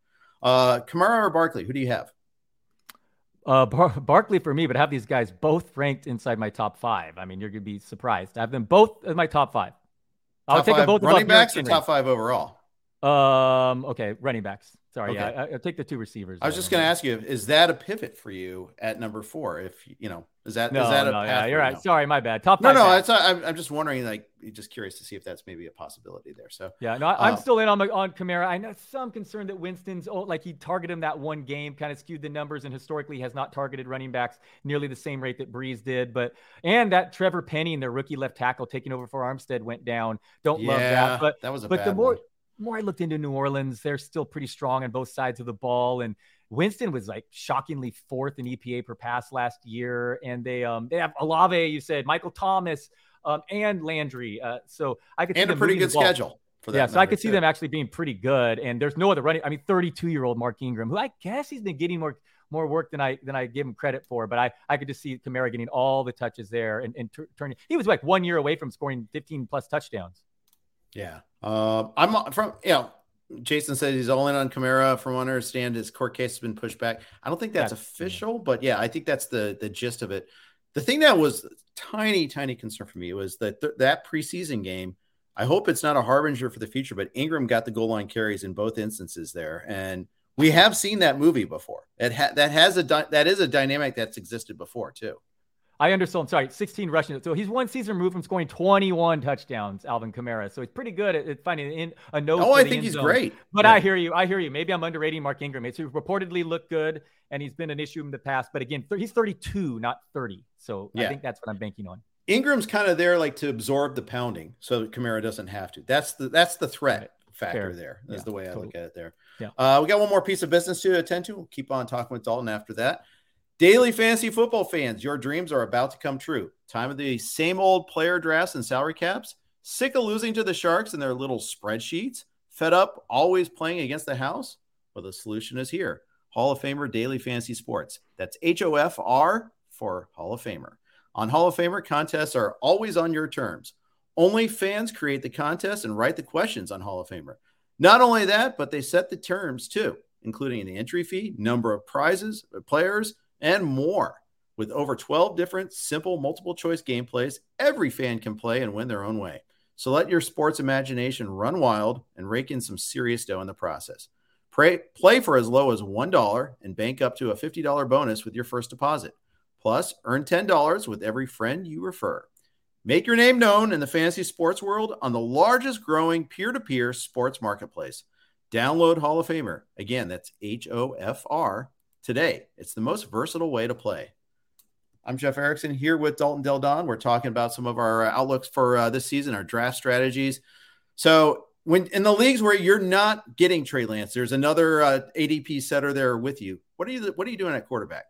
Uh, Kamara or Barkley, who do you have? Uh, Bar- Barkley for me, but I have these guys both ranked inside my top five. I mean, you're gonna be surprised. I have them both in my top five. I'll Top take them both running backs or top five overall. Um, okay, running backs. Sorry, okay. yeah, I, will take the two receivers. I was just going to ask you, is that a pivot for you at number four? If you know, is that no, is that a no, yeah, you're right. Sorry, my bad. Top no, no. I'm, I'm just wondering, like, just curious to see if that's maybe a possibility there. So yeah, no, I, am uh, still in on on Kamara. I know some concern that Winston's oh, like he targeted him that one game, kind of skewed the numbers, and historically has not targeted running backs nearly the same rate that Brees did. But and that Trevor Penning, their rookie left tackle, taking over for Armstead, went down. Don't yeah, love that. But that was a but the more. One more I looked into New Orleans, they're still pretty strong on both sides of the ball. And Winston was like shockingly fourth in EPA per pass last year. And they um they have Olave, you said, Michael Thomas, um, and Landry. Uh, so I could and a pretty good schedule. For that yeah, so I could see them actually being pretty good. And there's no other running. I mean, 32 year old Mark Ingram, who I guess he's been getting more more work than I than I give him credit for. But I I could just see Kamara getting all the touches there and, and t- turning. He was like one year away from scoring 15 plus touchdowns. Yeah, uh, I'm from you know Jason says he's all in on Kamara. From what I understand, his court case has been pushed back. I don't think that's, that's official, yeah. but yeah, I think that's the the gist of it. The thing that was tiny, tiny concern for me was that th- that preseason game. I hope it's not a harbinger for the future, but Ingram got the goal line carries in both instances there, and we have seen that movie before. It ha- that has a di- that is a dynamic that's existed before too. I understand. Sorry, 16 rushing. So he's one season removed from scoring 21 touchdowns, Alvin Kamara. So he's pretty good at, at finding in, a nose. Oh, I think he's zone. great. But yeah. I hear you. I hear you. Maybe I'm underrating Mark Ingram. It's reportedly looked good, and he's been an issue in the past. But again, th- he's 32, not 30. So yeah. I think that's what I'm banking on. Ingram's kind of there, like to absorb the pounding, so Kamara doesn't have to. That's the that's the threat right. factor Fair. there. Is yeah, the way I totally. look at it there. Yeah. Uh, we got one more piece of business to attend to. We'll keep on talking with Dalton after that. Daily fantasy football fans, your dreams are about to come true. Time of the same old player drafts and salary caps. Sick of losing to the Sharks and their little spreadsheets? Fed up always playing against the house? Well, the solution is here Hall of Famer Daily Fantasy Sports. That's H O F R for Hall of Famer. On Hall of Famer, contests are always on your terms. Only fans create the contest and write the questions on Hall of Famer. Not only that, but they set the terms too, including the entry fee, number of prizes, players, and more. With over 12 different simple multiple choice gameplays, every fan can play and win their own way. So let your sports imagination run wild and rake in some serious dough in the process. Pray, play for as low as $1 and bank up to a $50 bonus with your first deposit. Plus, earn $10 with every friend you refer. Make your name known in the fantasy sports world on the largest growing peer to peer sports marketplace. Download Hall of Famer. Again, that's H O F R today. It's the most versatile way to play. I'm Jeff Erickson here with Dalton Del Don. We're talking about some of our outlooks for uh, this season, our draft strategies. So, when in the leagues where you're not getting Trey Lance, there's another uh, ADP setter there with you. What are you What are you doing at quarterback?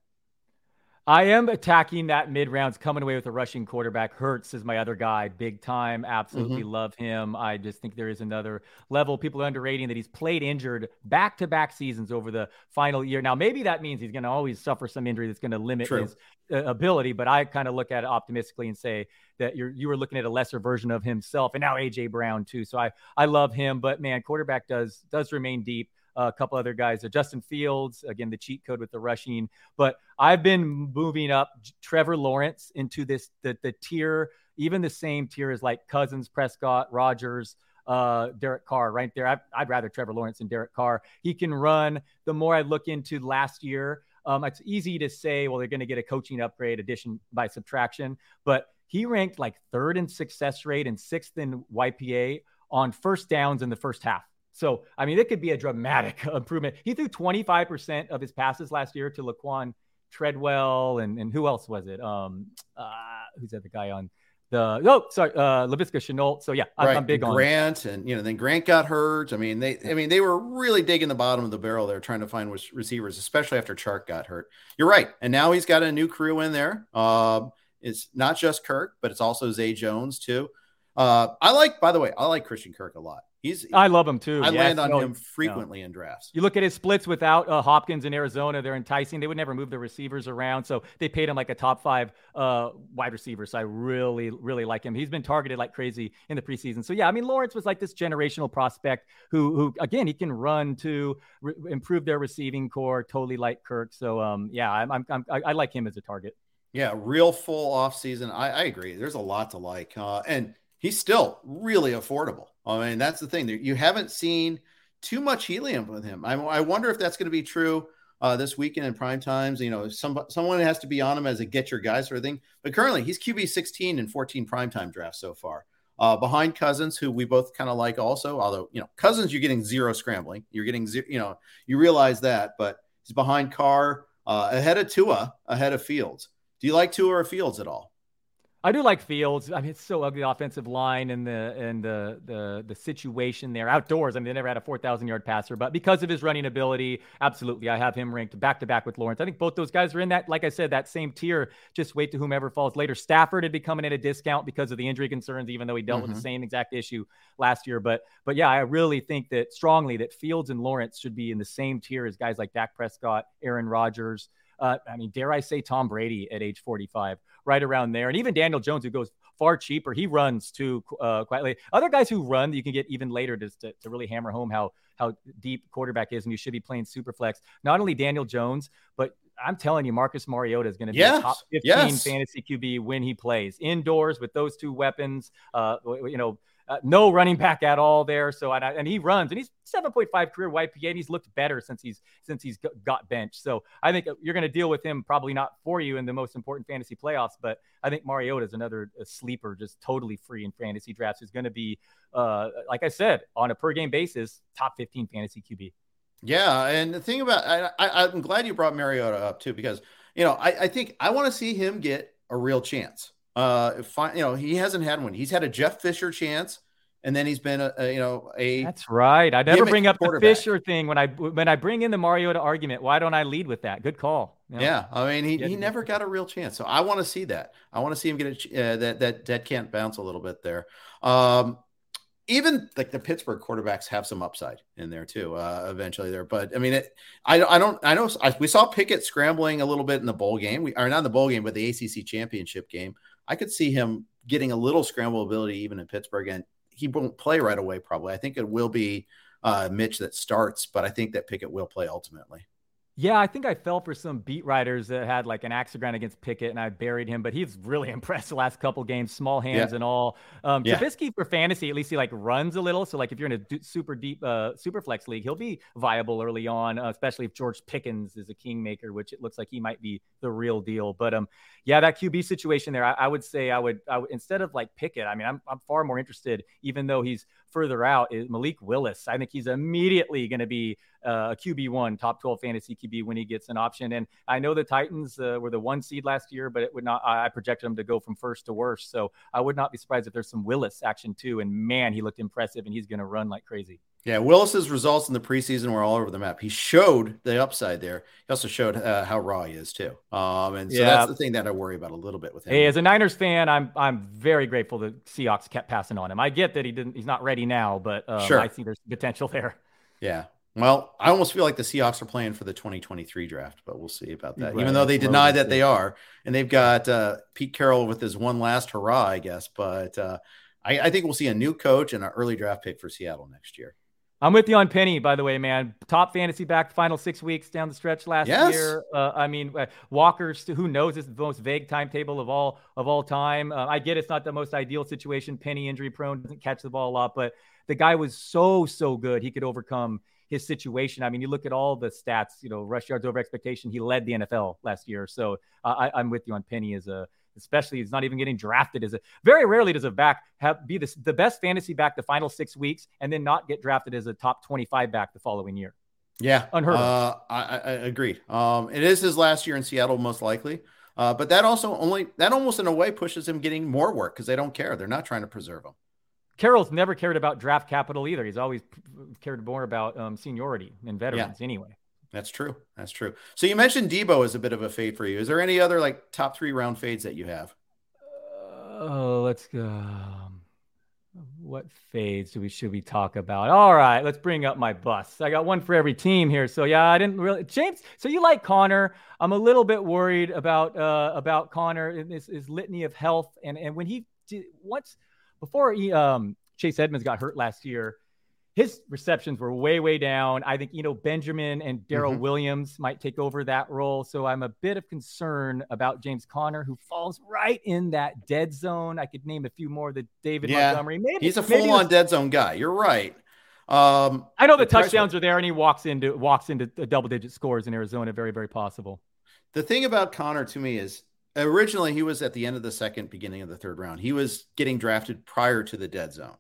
I am attacking that mid rounds, coming away with a rushing quarterback. Hurts is my other guy, big time. Absolutely mm-hmm. love him. I just think there is another level. People are underrating that he's played injured back to back seasons over the final year. Now, maybe that means he's going to always suffer some injury that's going to limit True. his uh, ability, but I kind of look at it optimistically and say that you're you were looking at a lesser version of himself, and now AJ Brown too. So I I love him, but man, quarterback does does remain deep a couple other guys. Uh, Justin Fields, again, the cheat code with the rushing. But I've been moving up Trevor Lawrence into this the, the tier, even the same tier as like Cousins, Prescott, Rodgers, uh, Derek Carr right there. I, would rather Trevor Lawrence than Derek Carr. He can run. The more I look into last year, um, it's easy to say, well, they're going to get a coaching upgrade, addition by subtraction, but he ranked like third in success rate and sixth in YPA on first downs in the first half. So, I mean, it could be a dramatic improvement. He threw 25% of his passes last year to Laquon Treadwell and, and who else was it? Um, uh, who's that? The guy on the, oh, sorry, uh, Laviska Shenault. So yeah, I'm, right. I'm big on Grant and, you know, then Grant got hurt. I mean, they, I mean, they were really digging the bottom of the barrel there trying to find receivers, especially after Chark got hurt. You're right. And now he's got a new crew in there. Uh, it's not just Kirk, but it's also Zay Jones too. Uh, I like, by the way, I like Christian Kirk a lot. He's I love him too. I yes, land on no, him frequently no. in drafts. You look at his splits without uh, Hopkins in Arizona; they're enticing. They would never move the receivers around, so they paid him like a top five uh, wide receiver. So I really, really like him. He's been targeted like crazy in the preseason. So yeah, I mean Lawrence was like this generational prospect who, who again, he can run to re- improve their receiving corps. Totally like Kirk. So um, yeah, I'm, I'm, I'm I like him as a target. Yeah, real full off season. I, I agree. There's a lot to like, uh, and he's still really affordable. I mean, that's the thing. You haven't seen too much helium with him. I, I wonder if that's going to be true uh, this weekend in prime times. You know, some someone has to be on him as a get your guy sort of thing. But currently, he's QB 16 in 14 primetime drafts so far. Uh, behind Cousins, who we both kind of like also, although, you know, Cousins, you're getting zero scrambling. You're getting, zero, you know, you realize that, but he's behind Carr, uh, ahead of Tua, ahead of Fields. Do you like Tua or Fields at all? I do like Fields. I mean, it's so ugly offensive line and the and the the the situation there outdoors. I mean, they never had a four thousand yard passer, but because of his running ability, absolutely, I have him ranked back to back with Lawrence. I think both those guys are in that, like I said, that same tier. Just wait to whomever falls later. Stafford had be coming at a discount because of the injury concerns, even though he dealt mm-hmm. with the mm-hmm. same exact issue last year. But but yeah, I really think that strongly that Fields and Lawrence should be in the same tier as guys like Dak Prescott, Aaron Rodgers. Uh, I mean, dare I say Tom Brady at age 45, right around there. And even Daniel Jones, who goes far cheaper, he runs too uh, quietly. Other guys who run, you can get even later to, to, to really hammer home how how deep quarterback is, and you should be playing super flex. Not only Daniel Jones, but I'm telling you, Marcus Mariota is going to be yes. a top 15 yes. fantasy QB when he plays indoors with those two weapons. Uh, you know, uh, no running back at all there. So and, and he runs and he's 7.5 career YPA and he's looked better since he's since he's got benched. So I think uh, you're going to deal with him probably not for you in the most important fantasy playoffs, but I think Mariota is another sleeper, just totally free in fantasy drafts. Is going to be, uh, like I said, on a per game basis, top 15 fantasy QB. Yeah, and the thing about I, I, I'm glad you brought Mariota up too because you know I, I think I want to see him get a real chance. Uh, if I, you know, he hasn't had one. He's had a Jeff Fisher chance, and then he's been a, a you know a. That's right. I never bring up the Fisher thing when I when I bring in the Mariota argument. Why don't I lead with that? Good call. You know, yeah, I mean, he, he never got a real chance. So I want to see that. I want to see him get a uh, that that that can't bounce a little bit there. Um, even like the Pittsburgh quarterbacks have some upside in there too. Uh, eventually there, but I mean, it, I I don't I know I, we saw Pickett scrambling a little bit in the bowl game. We are not in the bowl game, but the ACC championship game. I could see him getting a little scramble ability even in Pittsburgh, and he won't play right away. Probably, I think it will be uh, Mitch that starts, but I think that Pickett will play ultimately. Yeah, I think I fell for some beat writers that had like an axe grind against Pickett, and I buried him. But he's really impressed the last couple games, small hands yeah. and all. Um, yeah. Trubisky for fantasy, at least he like runs a little. So like if you're in a super deep uh, super flex league, he'll be viable early on, uh, especially if George Pickens is a kingmaker, which it looks like he might be the real deal. But um, yeah, that QB situation there, I, I would say I would, I would instead of like Pickett, I mean, I'm I'm far more interested, even though he's further out is Malik Willis. I think he's immediately going to be uh, a QB one, top 12 fantasy QB when he gets an option. And I know the Titans uh, were the one seed last year, but it would not, I projected them to go from first to worst. So I would not be surprised if there's some Willis action too. And man, he looked impressive and he's going to run like crazy. Yeah, Willis's results in the preseason were all over the map. He showed the upside there. He also showed uh, how raw he is too. Um, and so yeah. that's the thing that I worry about a little bit with him. Hey, as a Niners fan, I'm I'm very grateful that Seahawks kept passing on him. I get that he didn't, he's not ready now, but um, sure. I see there's potential there. Yeah. Well, I almost feel like the Seahawks are playing for the 2023 draft, but we'll see about that. Right. Even though they deny that they are, and they've got uh, Pete Carroll with his one last hurrah, I guess. But uh, I, I think we'll see a new coach and an early draft pick for Seattle next year. I'm with you on Penny, by the way, man. Top fantasy back final six weeks down the stretch last yes. year. Uh, I mean, uh, Walker's who knows is the most vague timetable of all of all time. Uh, I get it's not the most ideal situation. Penny injury prone, doesn't catch the ball a lot, but the guy was so so good. He could overcome his situation. I mean, you look at all the stats. You know, rush yards over expectation. He led the NFL last year. So uh, I, I'm with you on Penny as a especially he's not even getting drafted as a very rarely does a back have be the, the best fantasy back the final six weeks and then not get drafted as a top 25 back the following year. Yeah. Unheard uh, I, I agree. Um, it is his last year in Seattle, most likely. Uh, but that also only that almost in a way pushes him getting more work because they don't care. They're not trying to preserve him. Carroll's never cared about draft capital either. He's always cared more about um, seniority and veterans yeah. anyway. That's true. That's true. So you mentioned Deebo as a bit of a fade for you. Is there any other like top three round fades that you have? Oh, let's go. What fades do we should we talk about? All right, let's bring up my bus. I got one for every team here. So yeah, I didn't really James. So you like Conner? I'm a little bit worried about uh about Conner in his, his litany of health and and when he did once before he um Chase Edmonds got hurt last year his receptions were way, way down. I think, you know, Benjamin and Darrel mm-hmm. Williams might take over that role. So I'm a bit of concern about James Conner, who falls right in that dead zone. I could name a few more, the David yeah, Montgomery. Maybe he's a full on dead zone guy. You're right. Um, I know the, the touchdowns are there, and he walks into walks into double digit scores in Arizona. Very very possible. The thing about Conner to me is originally he was at the end of the second, beginning of the third round. He was getting drafted prior to the dead zone.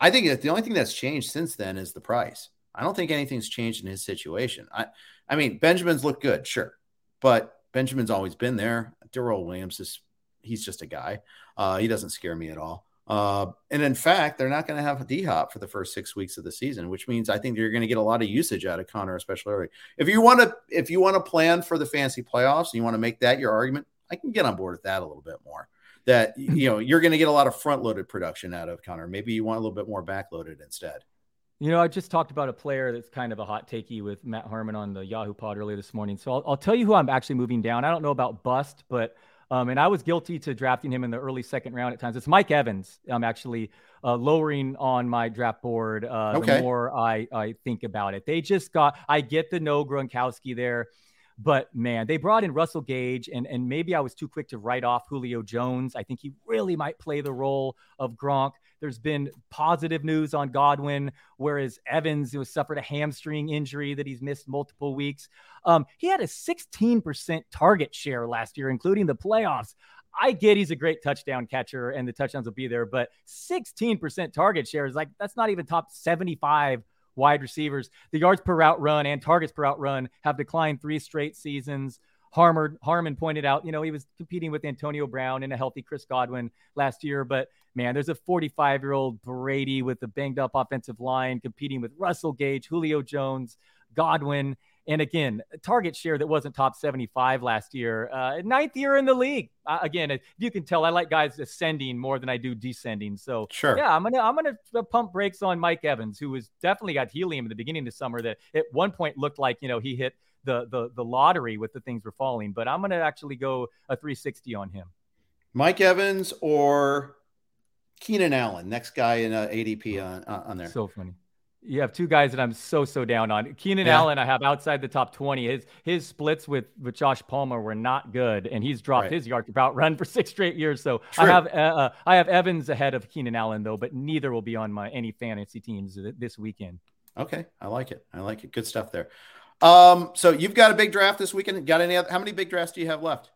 I think that the only thing that's changed since then is the price. I don't think anything's changed in his situation. I, I mean, Benjamin's looked good, sure, but Benjamin's always been there. Darrel Williams is he's just a guy. Uh, he doesn't scare me at all. Uh, and in fact, they're not going to have a D hop for the first six weeks of the season, which means I think you're going to get a lot of usage out of Conner, especially early. If you want to, if you want to plan for the fancy playoffs and you want to make that your argument, I can get on board with that a little bit more. That you know you're going to get a lot of front loaded production out of Conner. Maybe you want a little bit more back loaded instead. You know, I just talked about a player that's kind of a hot takey with Matt Harmon on the Yahoo pod earlier this morning. So I'll, I'll tell you who I'm actually moving down. I don't know about bust, but um, and I was guilty to drafting him in the early second round at times. It's Mike Evans. I'm actually uh, lowering on my draft board uh, okay. the more I, I think about it. They just got, I get the no Gronkowski there. But man, they brought in Russell Gage, and and maybe I was too quick to write off Julio Jones. I think he really might play the role of Gronk. There's been positive news on Godwin, whereas Evans was suffered a hamstring injury that he's missed multiple weeks. Um, he had a 16% target share last year, including the playoffs. I get he's a great touchdown catcher and the touchdowns will be there, but 16% target share is like that's not even top 75 wide receivers. The yards per route run and targets per route run have declined three straight seasons. Harmon, Harmon pointed out, you know, he was competing with Antonio Brown and a healthy Chris Godwin last year. But man, there's a 45 year old Brady with a banged up offensive line competing with Russell Gage, Julio Jones, Godwin. And again, target share that wasn't top 75 last year, uh, ninth year in the league. Uh, again, you can tell I like guys ascending more than I do descending. So sure, yeah, I'm gonna I'm gonna pump brakes on Mike Evans, who was definitely got helium in the beginning of the summer. That at one point looked like you know he hit the the the lottery with the things were falling. But I'm gonna actually go a 360 on him. Mike Evans or Keenan Allen, next guy in uh, ADP on on there. So funny. You have two guys that I'm so so down on. Keenan yeah. Allen, I have outside the top 20. His his splits with with Josh Palmer were not good, and he's dropped right. his yard route run for six straight years. So True. I have uh, uh, I have Evans ahead of Keenan Allen though, but neither will be on my any fantasy teams this weekend. Okay, I like it. I like it. Good stuff there. Um, so you've got a big draft this weekend. Got any? Other, how many big drafts do you have left?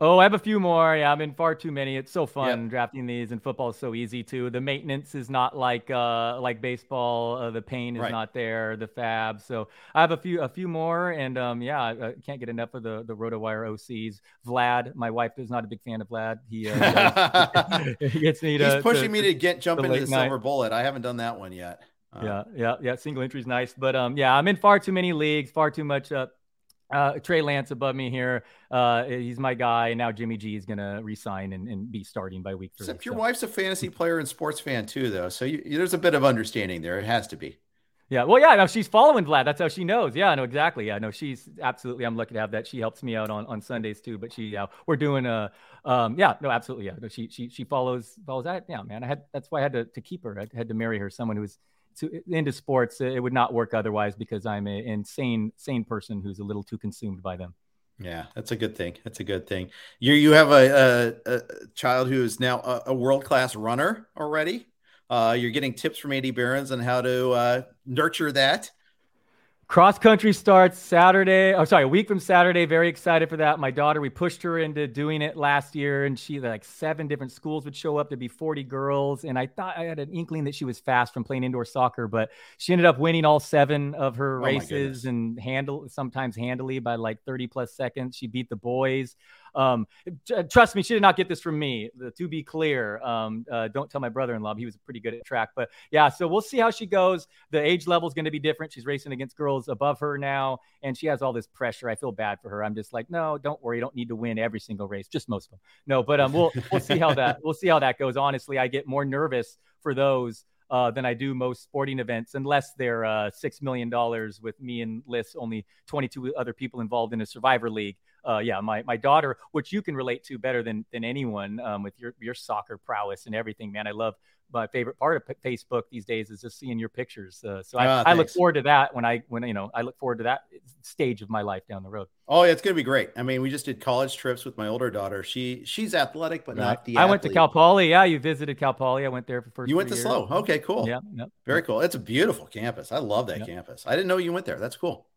Oh, I have a few more. Yeah, I'm in far too many. It's so fun yep. drafting these, and football is so easy too. The maintenance is not like uh, like baseball. Uh, the pain is right. not there. The fab. So I have a few a few more, and um, yeah, I, I can't get enough of the the RotoWire OCs. Vlad, my wife is not a big fan of Vlad. He, uh, he gets me to. He's pushing to, me to get jump into the night. silver bullet. I haven't done that one yet. Uh, yeah, yeah, yeah. Single entry is nice, but um, yeah, I'm in far too many leagues, far too much uh, uh, Trey Lance above me here. Uh, he's my guy. Now Jimmy G is going to resign and, and be starting by week three. Except your so. wife's a fantasy player and sports fan too, though. So you, there's a bit of understanding there. It has to be. Yeah. Well, yeah. Now she's following Vlad. That's how she knows. Yeah. No, exactly. Yeah. No, she's absolutely. I'm lucky to have that. She helps me out on, on Sundays too. But she, yeah, we're doing a, um, yeah. No, absolutely. Yeah. No, she, she, she follows follows that. Yeah, man. I had that's why I had to, to keep her. I had to marry her. Someone who's to, into sports. It would not work otherwise because I'm an insane, sane person who's a little too consumed by them. Yeah, that's a good thing. That's a good thing. You you have a, a, a child who is now a, a world class runner already. Uh, you're getting tips from Andy Behrens on how to uh, nurture that. Cross country starts Saturday. Oh, sorry, a week from Saturday. Very excited for that. My daughter, we pushed her into doing it last year, and she like seven different schools would show up to be 40 girls. And I thought I had an inkling that she was fast from playing indoor soccer, but she ended up winning all seven of her oh races and handle sometimes handily by like 30 plus seconds. She beat the boys. Um, trust me, she did not get this from me. The, to be clear, um, uh, don't tell my brother-in-law. He was pretty good at track, but yeah. So we'll see how she goes. The age level is going to be different. She's racing against girls above her now, and she has all this pressure. I feel bad for her. I'm just like, no, don't worry. You don't need to win every single race, just most of them. No, but um, we'll we'll see how that we'll see how that goes. Honestly, I get more nervous for those uh, than I do most sporting events, unless they're uh, six million dollars with me and Liz, only 22 other people involved in a Survivor League. Uh, yeah, my my daughter, which you can relate to better than than anyone um, with your your soccer prowess and everything, man. I love my favorite part of Facebook these days is just seeing your pictures. Uh, so I, Ah, I look forward to that when I when you know I look forward to that stage of my life down the road. Oh, yeah, it's going to be great. I mean, we just did college trips with my older daughter. She she's athletic, but not the. I went to. Cal Poly. Yeah, you visited Cal Poly. I went there for first. You went to years. Okay, cool. Yeah, yeah, Very cool. It's a beautiful campus. I love that campus. I didn't know you went there. That's cool.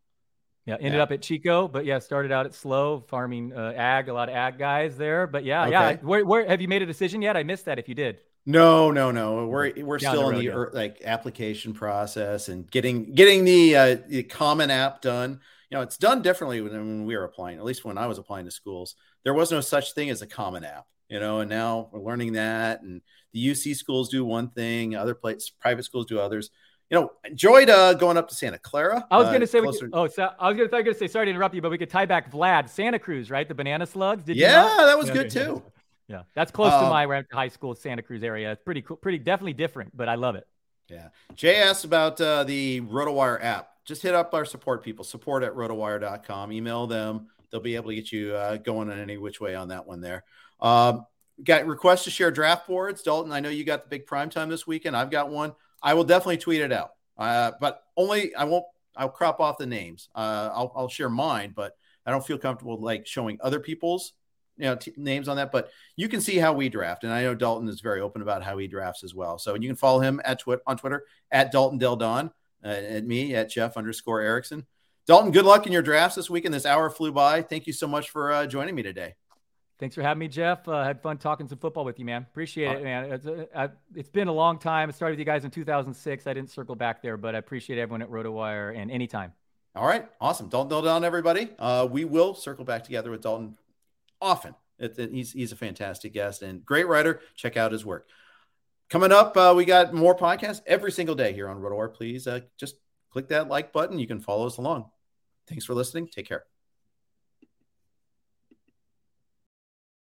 Yeah. Ended Yeah. up at Chico, but yeah, started out at SLO, farming uh, ag. A lot of ag guys there, but yeah, yeah. Where, where have you made a decision yet? I missed that. If you did. No, no, no. We're we're Down still the in the er, like application process and getting getting the uh, the common app done. You know, it's done differently when, when we were applying. At least when I was applying to schools, there was no such thing as a common app. You know, and now we're learning that. And the UC schools do one thing, other places, private schools do others. You know, enjoyed uh, going up to Santa Clara. I was uh, going to say, we closer- could, oh, so I was going to say, sorry to interrupt you, but we could tie back Vlad, Santa Cruz, right? The banana slugs. Did yeah, that was Yeah, good yeah, too. Yeah, that's close to Um, my where I went to high school, Santa Cruz area. It's pretty cool, pretty definitely different, but I love it. Yeah. Jay asked about uh, the RotoWire app. Just hit up our support people, support at rotowire.com. Email them. They'll be able to get you uh, going in any which way on that one there. Um, got requests to share draft boards. Dalton, I know you got the big prime time this weekend. I've got one. I will definitely tweet it out, uh, but only I won't. I'll crop off the names. Uh, I'll, I'll share mine, but I don't feel comfortable like showing other people's you know t- names on that. But you can see how we draft, and I know Dalton is very open about how he drafts as well. So you can follow him at Twitter on Twitter at Dalton Del Don, uh, at me at Jeff underscore Erickson. Dalton, good luck in your drafts this weekend. This hour flew by. Thank you so much for uh, joining me today. Thanks for having me, Jeff. Uh, had fun talking some football with you, man. Appreciate Uh, it, man. It's, uh, it's been a long time. I started with you guys in 2006. I didn't circle back there, but I appreciate everyone at RotoWire and anytime. All right, awesome. Dalton Del Don, everybody. Uh, we will circle back together with Dalton often. It, it- he's he's a fantastic guest and great writer. Check out his work. Coming up, uh, we got more podcasts every single day here on RotoWire. Please uh, just click that like button. You can follow us along. Thanks for listening. Take care.